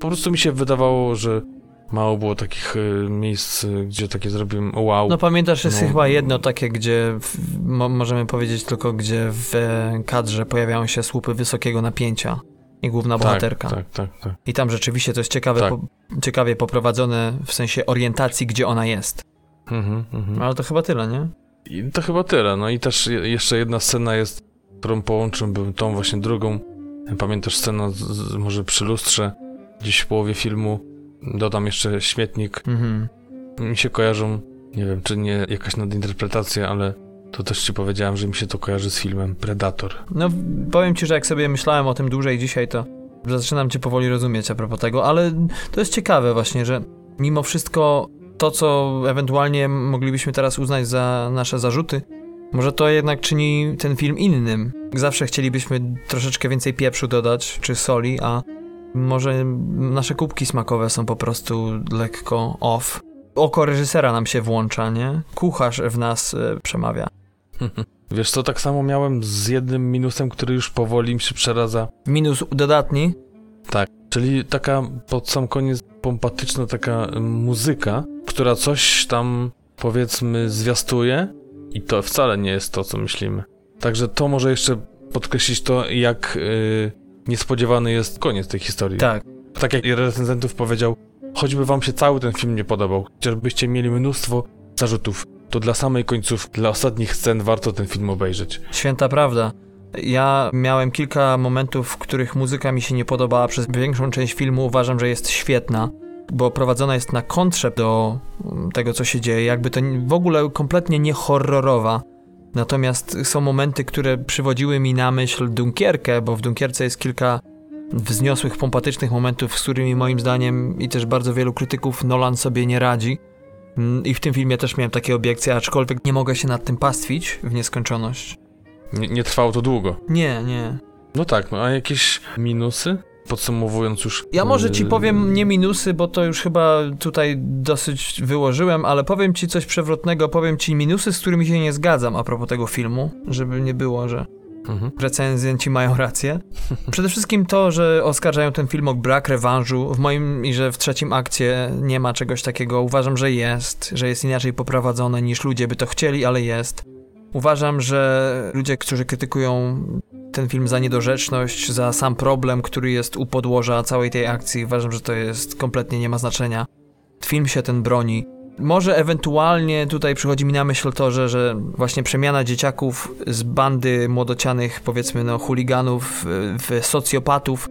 Po prostu mi się wydawało, że mało było takich y, miejsc, gdzie takie zrobiłem wow. No pamiętasz, jest no. chyba jedno takie, gdzie w, mo możemy powiedzieć tylko, gdzie w kadrze pojawiają się słupy wysokiego napięcia i główna tak, bohaterka. Tak, tak, tak. I tam rzeczywiście to jest ciekawe, tak. po, ciekawie poprowadzone w sensie orientacji, gdzie ona jest. Mhm, mhm. Ale to chyba tyle, nie? I to chyba tyle. No i też jeszcze jedna scena jest, którą połączyłbym tą właśnie drugą. Pamiętasz scenę z, z, może przy lustrze, gdzieś w połowie filmu. Dodam jeszcze śmietnik. Mhm. Mi się kojarzą, nie wiem, czy nie jakaś nadinterpretacja, ale to też ci powiedziałem, że mi się to kojarzy z filmem Predator. No, powiem ci, że jak sobie myślałem o tym dłużej dzisiaj, to zaczynam cię powoli rozumieć a propos tego, ale to jest ciekawe właśnie, że mimo wszystko to, co ewentualnie moglibyśmy teraz uznać za nasze zarzuty, może to jednak czyni ten film innym. Zawsze chcielibyśmy troszeczkę więcej pieprzu dodać, czy soli, a może nasze kubki smakowe są po prostu lekko off. Oko reżysera nam się włącza, nie? Kucharz w nas y, przemawia. Wiesz co, tak samo miałem z jednym minusem, który już powoli mi się przeradza. Minus dodatni? Tak, czyli taka pod sam koniec pompatyczna taka muzyka, która coś tam powiedzmy zwiastuje i to wcale nie jest to, co myślimy. Także to może jeszcze podkreślić to, jak yy, niespodziewany jest koniec tej historii. Tak. Tak jak recenzentów powiedział, choćby wam się cały ten film nie podobał, chociażbyście mieli mnóstwo zarzutów, to dla samej końcówki, dla ostatnich scen warto ten film obejrzeć. Święta prawda. Ja miałem kilka momentów, w których muzyka mi się nie podobała. Przez większą część filmu uważam, że jest świetna, bo prowadzona jest na kontrze do tego, co się dzieje. Jakby to w ogóle kompletnie nie horrorowa. Natomiast są momenty, które przywodziły mi na myśl Dunkierkę, bo w Dunkierce jest kilka wzniosłych, pompatycznych momentów, z którymi moim zdaniem i też bardzo wielu krytyków Nolan sobie nie radzi. Mm, I w tym filmie też miałem takie obiekcje, aczkolwiek nie mogę się nad tym pastwić w nieskończoność. Nie, nie trwało to długo. Nie, nie. No tak, no a jakieś minusy? Podsumowując już. Ja może ci y, powiem nie minusy, bo to już chyba tutaj dosyć wyłożyłem, ale powiem ci coś przewrotnego, powiem ci minusy, z którymi się nie zgadzam a propos tego filmu, żeby nie było, że Mhm. Recenzenci mają rację. Przede wszystkim to, że oskarżają ten film o brak rewanżu. W moim i że w trzecim akcie nie ma czegoś takiego. Uważam, że jest, że jest inaczej poprowadzone niż ludzie by to chcieli, ale jest. Uważam, że ludzie, którzy krytykują ten film za niedorzeczność, za sam problem, który jest u podłoża całej tej akcji, uważam, że to jest kompletnie nie ma znaczenia. Film się ten broni. Może ewentualnie tutaj przychodzi mi na myśl to, że, że właśnie przemiana dzieciaków z bandy młodocianych, powiedzmy, no, chuliganów w socjopatów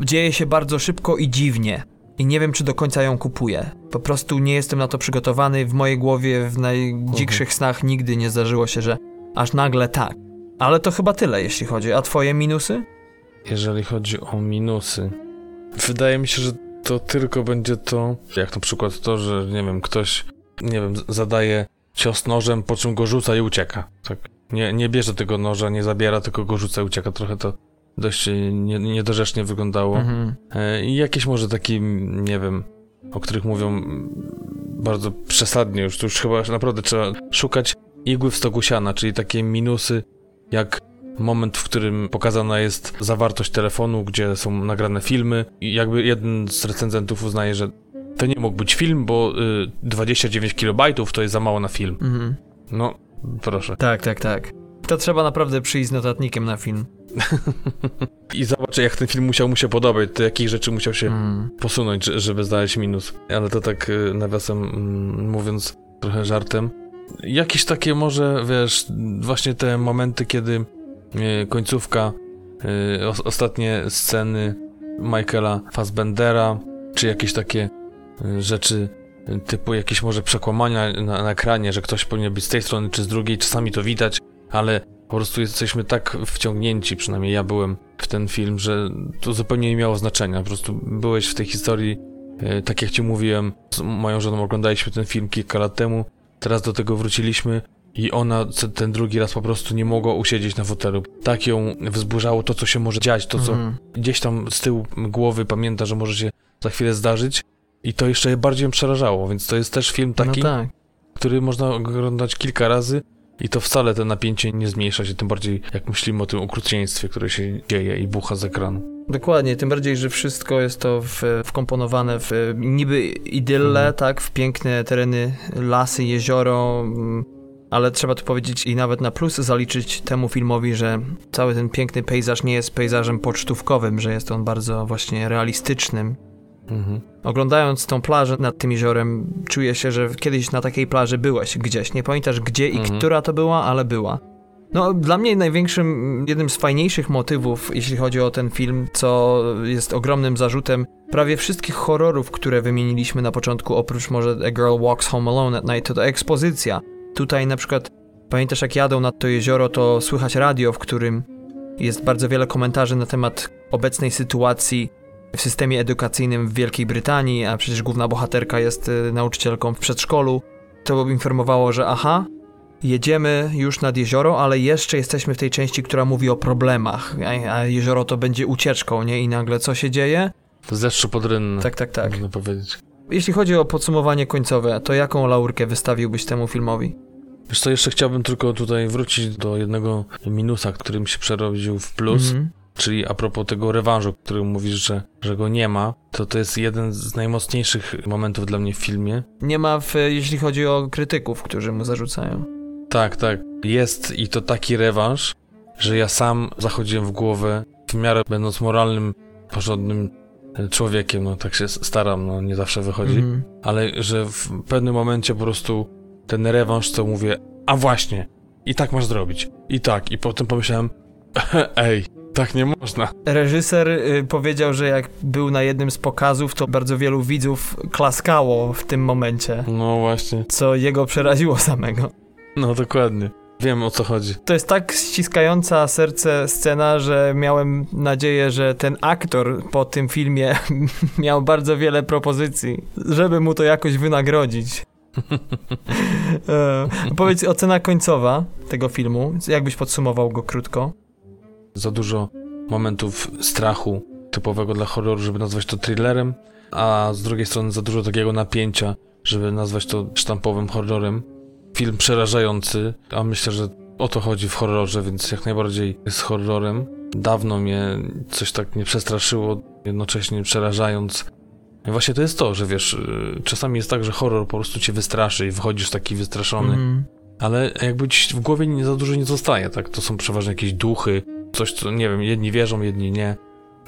dzieje się bardzo szybko i dziwnie. I nie wiem, czy do końca ją kupuję. Po prostu nie jestem na to przygotowany. W mojej głowie w najdzikszych mhm. snach nigdy nie zdarzyło się, że aż nagle tak. Ale to chyba tyle, jeśli chodzi. A twoje minusy? Jeżeli chodzi o minusy, wydaje mi się, że to tylko będzie to, jak na przykład to, że nie wiem, ktoś, nie wiem, zadaje cios nożem, po czym go rzuca i ucieka. Tak. Nie, nie bierze tego noża, nie zabiera, tylko go rzuca i ucieka. Trochę to dość nie, niedorzecznie wyglądało. Mhm. E, I jakieś może taki, nie wiem, o których mówią bardzo przesadnie już, to już chyba naprawdę trzeba szukać igły w stogu siana, czyli takie minusy, jak moment, w którym pokazana jest zawartość telefonu, gdzie są nagrane filmy i jakby jeden z recenzentów uznaje, że to nie mógł być film, bo y, 29 kilobajtów to jest za mało na film. Mhm. No, proszę. Tak, tak, tak. To trzeba naprawdę przyjść z notatnikiem na film. I zobaczę, jak ten film musiał mu się podobać, to jakich rzeczy musiał się mm. posunąć, żeby znaleźć minus. Ale to tak y, nawiasem mm, mówiąc, trochę żartem. Jakieś takie może, wiesz, właśnie te momenty, kiedy E, końcówka, e, ostatnie sceny Michaela Fassbendera, czy jakieś takie rzeczy typu jakieś może przekłamania na, na ekranie, że ktoś powinien być z tej strony czy z drugiej, czasami to widać, ale po prostu jesteśmy tak wciągnięci, przynajmniej ja byłem w ten film, że to zupełnie nie miało znaczenia. Po prostu byłeś w tej historii, tak jak ci mówiłem, z moją żoną oglądaliśmy ten film kilka lat temu, teraz do tego wróciliśmy i ona ten drugi raz po prostu nie mogła usiedzieć na fotelu. Tak ją wzburzało to, co się może dziać, to, co mm. gdzieś tam z tyłu głowy pamięta, że może się za chwilę zdarzyć. I to jeszcze bardziej ją przerażało, więc to jest też film no taki, no tak. który można oglądać kilka razy i to wcale to napięcie nie zmniejsza się, tym bardziej jak myślimy o tym okrucieństwie, które się dzieje i bucha z ekranu. Dokładnie, tym bardziej, że wszystko jest to w, wkomponowane w niby idylle, mm. tak, w piękne tereny, lasy, jezioro, mm, ale trzeba tu powiedzieć i nawet na plus zaliczyć temu filmowi, że cały ten piękny pejzaż nie jest pejzażem pocztówkowym, że jest on bardzo właśnie realistycznym. Mhm. Oglądając tą plażę nad tym jeziorem, czuję się, że kiedyś na takiej plaży byłeś gdzieś. Nie pamiętasz gdzie i mhm. która to była, ale była. No, dla mnie największym, jednym z fajniejszych motywów, jeśli chodzi o ten film, co jest ogromnym zarzutem prawie wszystkich horrorów, które wymieniliśmy na początku, oprócz może A Girl Walks Home Alone at Night, to, to ekspozycja. Tutaj na przykład, pamiętasz jak jadą nad to jezioro, to słychać radio, w którym jest bardzo wiele komentarzy na temat obecnej sytuacji w systemie edukacyjnym w Wielkiej Brytanii, a przecież główna bohaterka jest y, nauczycielką w przedszkolu. To informowało, że aha, jedziemy już nad jezioro, ale jeszcze jesteśmy w tej części, która mówi o problemach, a, jezioro to będzie ucieczką, nie? I nagle co się dzieje? Zeszczu pod rynny. Tak, tak, tak. Można powiedzieć. Jeśli chodzi o podsumowanie końcowe, to jaką laurkę wystawiłbyś temu filmowi? Wiesz co, jeszcze chciałbym tylko tutaj wrócić do jednego minusa, którym się przerodził w plus. Mm -hmm. Czyli a propos tego rewanżu, który mówisz, że, że go nie ma, to to jest jeden z najmocniejszych momentów dla mnie w filmie. Nie ma, w, jeśli chodzi o krytyków, którzy mu zarzucają. Tak, tak. Jest i to taki rewanż, że ja sam zachodziłem w głowę, w miarę będąc moralnym, porządnym człowiekiem, no tak się staram, no nie zawsze wychodzi, mm. ale że w pewnym momencie po prostu ten rewanż, co mówię, a właśnie, i tak masz zrobić, i tak, i potem pomyślałem, ej, tak nie można. Reżyser y, powiedział, że jak był na jednym z pokazów, to bardzo wielu widzów klaskało w tym momencie. No właśnie. Co jego przeraziło samego. No dokładnie. Wiem o co chodzi. To jest tak ściskająca serce scena, że miałem nadzieję, że ten aktor po tym filmie miał bardzo wiele propozycji, żeby mu to jakoś wynagrodzić. e, powiedz, ocena końcowa tego filmu, jakbyś podsumował go krótko? Za dużo momentów strachu typowego dla horroru, żeby nazwać to thrillerem, a z drugiej strony za dużo takiego napięcia, żeby nazwać to sztampowym horrorem film przerażający, a myślę, że o to chodzi w horrorze, więc jak najbardziej z horrorem. Dawno mnie coś tak nie przestraszyło, jednocześnie przerażając. I właśnie to jest to, że wiesz, y, czasami jest tak, że horror po prostu cię wystraszy i wychodzisz taki wystraszony, mm. ale jakby ci w głowie nie za dużo nie zostaje, tak? To są przeważnie jakieś duchy, coś, co, nie wiem, jedni wierzą, jedni nie.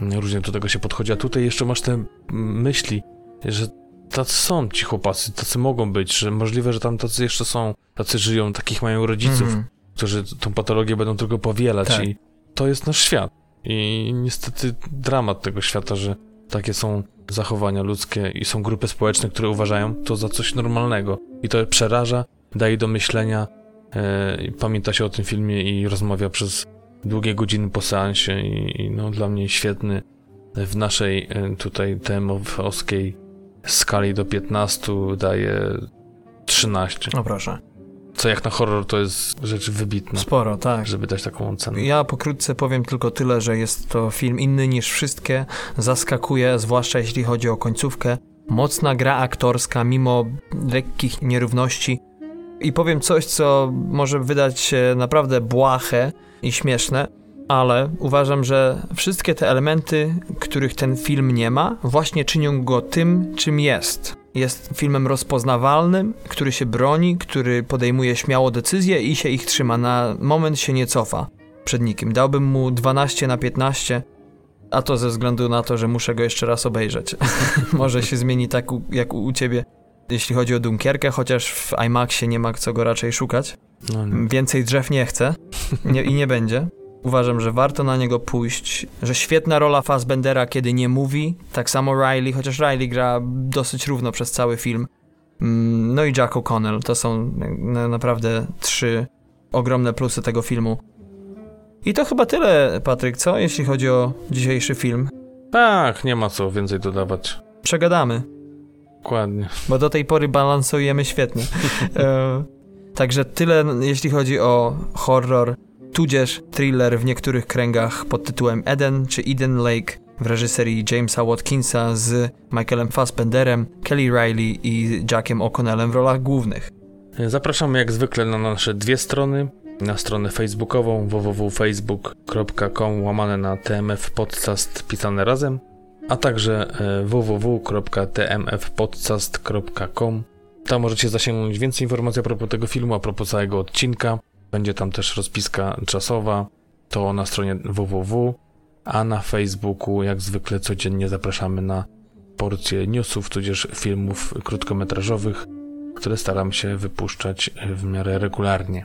Różnie do tego się podchodzi, a tutaj jeszcze masz te myśli, że tacy są ci chłopacy, tacy mogą być, że możliwe, że tam tacy jeszcze są, tacy żyją, takich mają rodziców, mm. którzy tą patologię będą tylko powielać tak. i to jest nasz świat. I niestety dramat tego świata, że takie są zachowania ludzkie i są grupy społeczne, które uważają to za coś normalnego. I to przeraża, daje do myślenia, e, pamięta się o tym filmie i rozmawia przez długie godziny po seansie i, i no, dla mnie świetny w naszej e, tutaj temowskiej skali do 15 daje 13. No proszę. Co jak na horror to jest rzecz wybitna. Sporo, tak. Żeby dać taką ocenę. Ja pokrótce powiem tylko tyle, że jest to film inny niż wszystkie. Zaskakuje, zwłaszcza jeśli chodzi o końcówkę. Mocna gra aktorska, mimo lekkich nierówności. I powiem coś, co może wydać się naprawdę błahe i śmieszne, ale uważam, że wszystkie te elementy, których ten film nie ma, właśnie czynią go tym, czym jest. Jest filmem rozpoznawalnym, który się broni, który podejmuje śmiało decyzje i się ich trzyma. Na moment się nie cofa przed nikim. Dałbym mu 12 na 15, a to ze względu na to, że muszę go jeszcze raz obejrzeć. Może się zmieni tak jak u, u ciebie, jeśli chodzi o Dunkierkę, chociaż w IMAXie nie ma co go raczej szukać. No. Więcej drzew nie chcę nie, i nie będzie. Uważam, że warto na niego pójść, że świetna rola Fassbendera, kiedy nie mówi, tak samo Riley, chociaż Riley gra dosyć równo przez cały film. Mm, no i Jack O'Connell, to są naprawdę trzy ogromne plusy tego filmu. I to chyba tyle, Patryk, co? Jeśli chodzi o dzisiejszy film. Tak, nie ma co więcej dodawać. Przegadamy. Dokładnie. Bo do tej pory balansujemy świetnie. także tyle, jeśli chodzi o horror tudzież thriller w niektórych kręgach pod tytułem Eden czy Eden Lake w reżyserii Jamesa Watkinsa z Michaelem Fassbenderem, Kelly Riley i Jackiem O'Connellem w rolach głównych. Zapraszamy jak zwykle na nasze dwie strony. Na stronę facebookową www.facebook.com łamane na TMF Podcast pisane razem, a także e, www.tmfpodcast.com. Tam możecie zasięgnąć więcej informacji a propos tego filmu, a propos całego odcinka. Będzie tam też rozpiska czasowa, to na stronie www, a na Facebooku jak zwykle codziennie zapraszamy na porcje newsów, tudzież filmów krótkometrażowych, które staram się wypuszczać w miarę regularnie.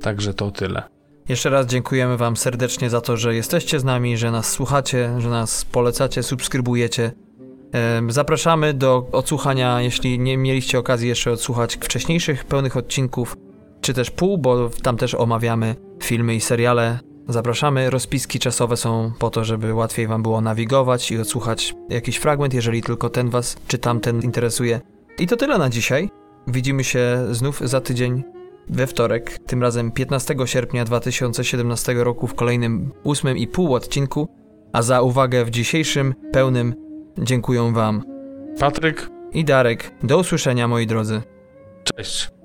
Także to tyle. Jeszcze raz dziękujemy Wam serdecznie za to, że jesteście z nami, że nas słuchacie, że nas polecacie, subskrybujecie. Zapraszamy do odsłuchania, jeśli nie mieliście okazji jeszcze odsłuchać wcześniejszych pełnych odcinków, czy też pół, bo tam też omawiamy filmy i seriale. Zapraszamy. Rozpiski czasowe są po to, żeby łatwiej Wam było nawigować i odsłuchać jakiś fragment, jeżeli tylko ten Was czy tamten interesuje. I to tyle na dzisiaj. Widzimy się znów za tydzień we wtorek, tym razem 15 sierpnia 2017 roku w kolejnym ósmym i pół odcinku, a za uwagę w dzisiejszym pełnym dziękuję Wam Patryk i Darek. Do usłyszenia moi drodzy. Cześć.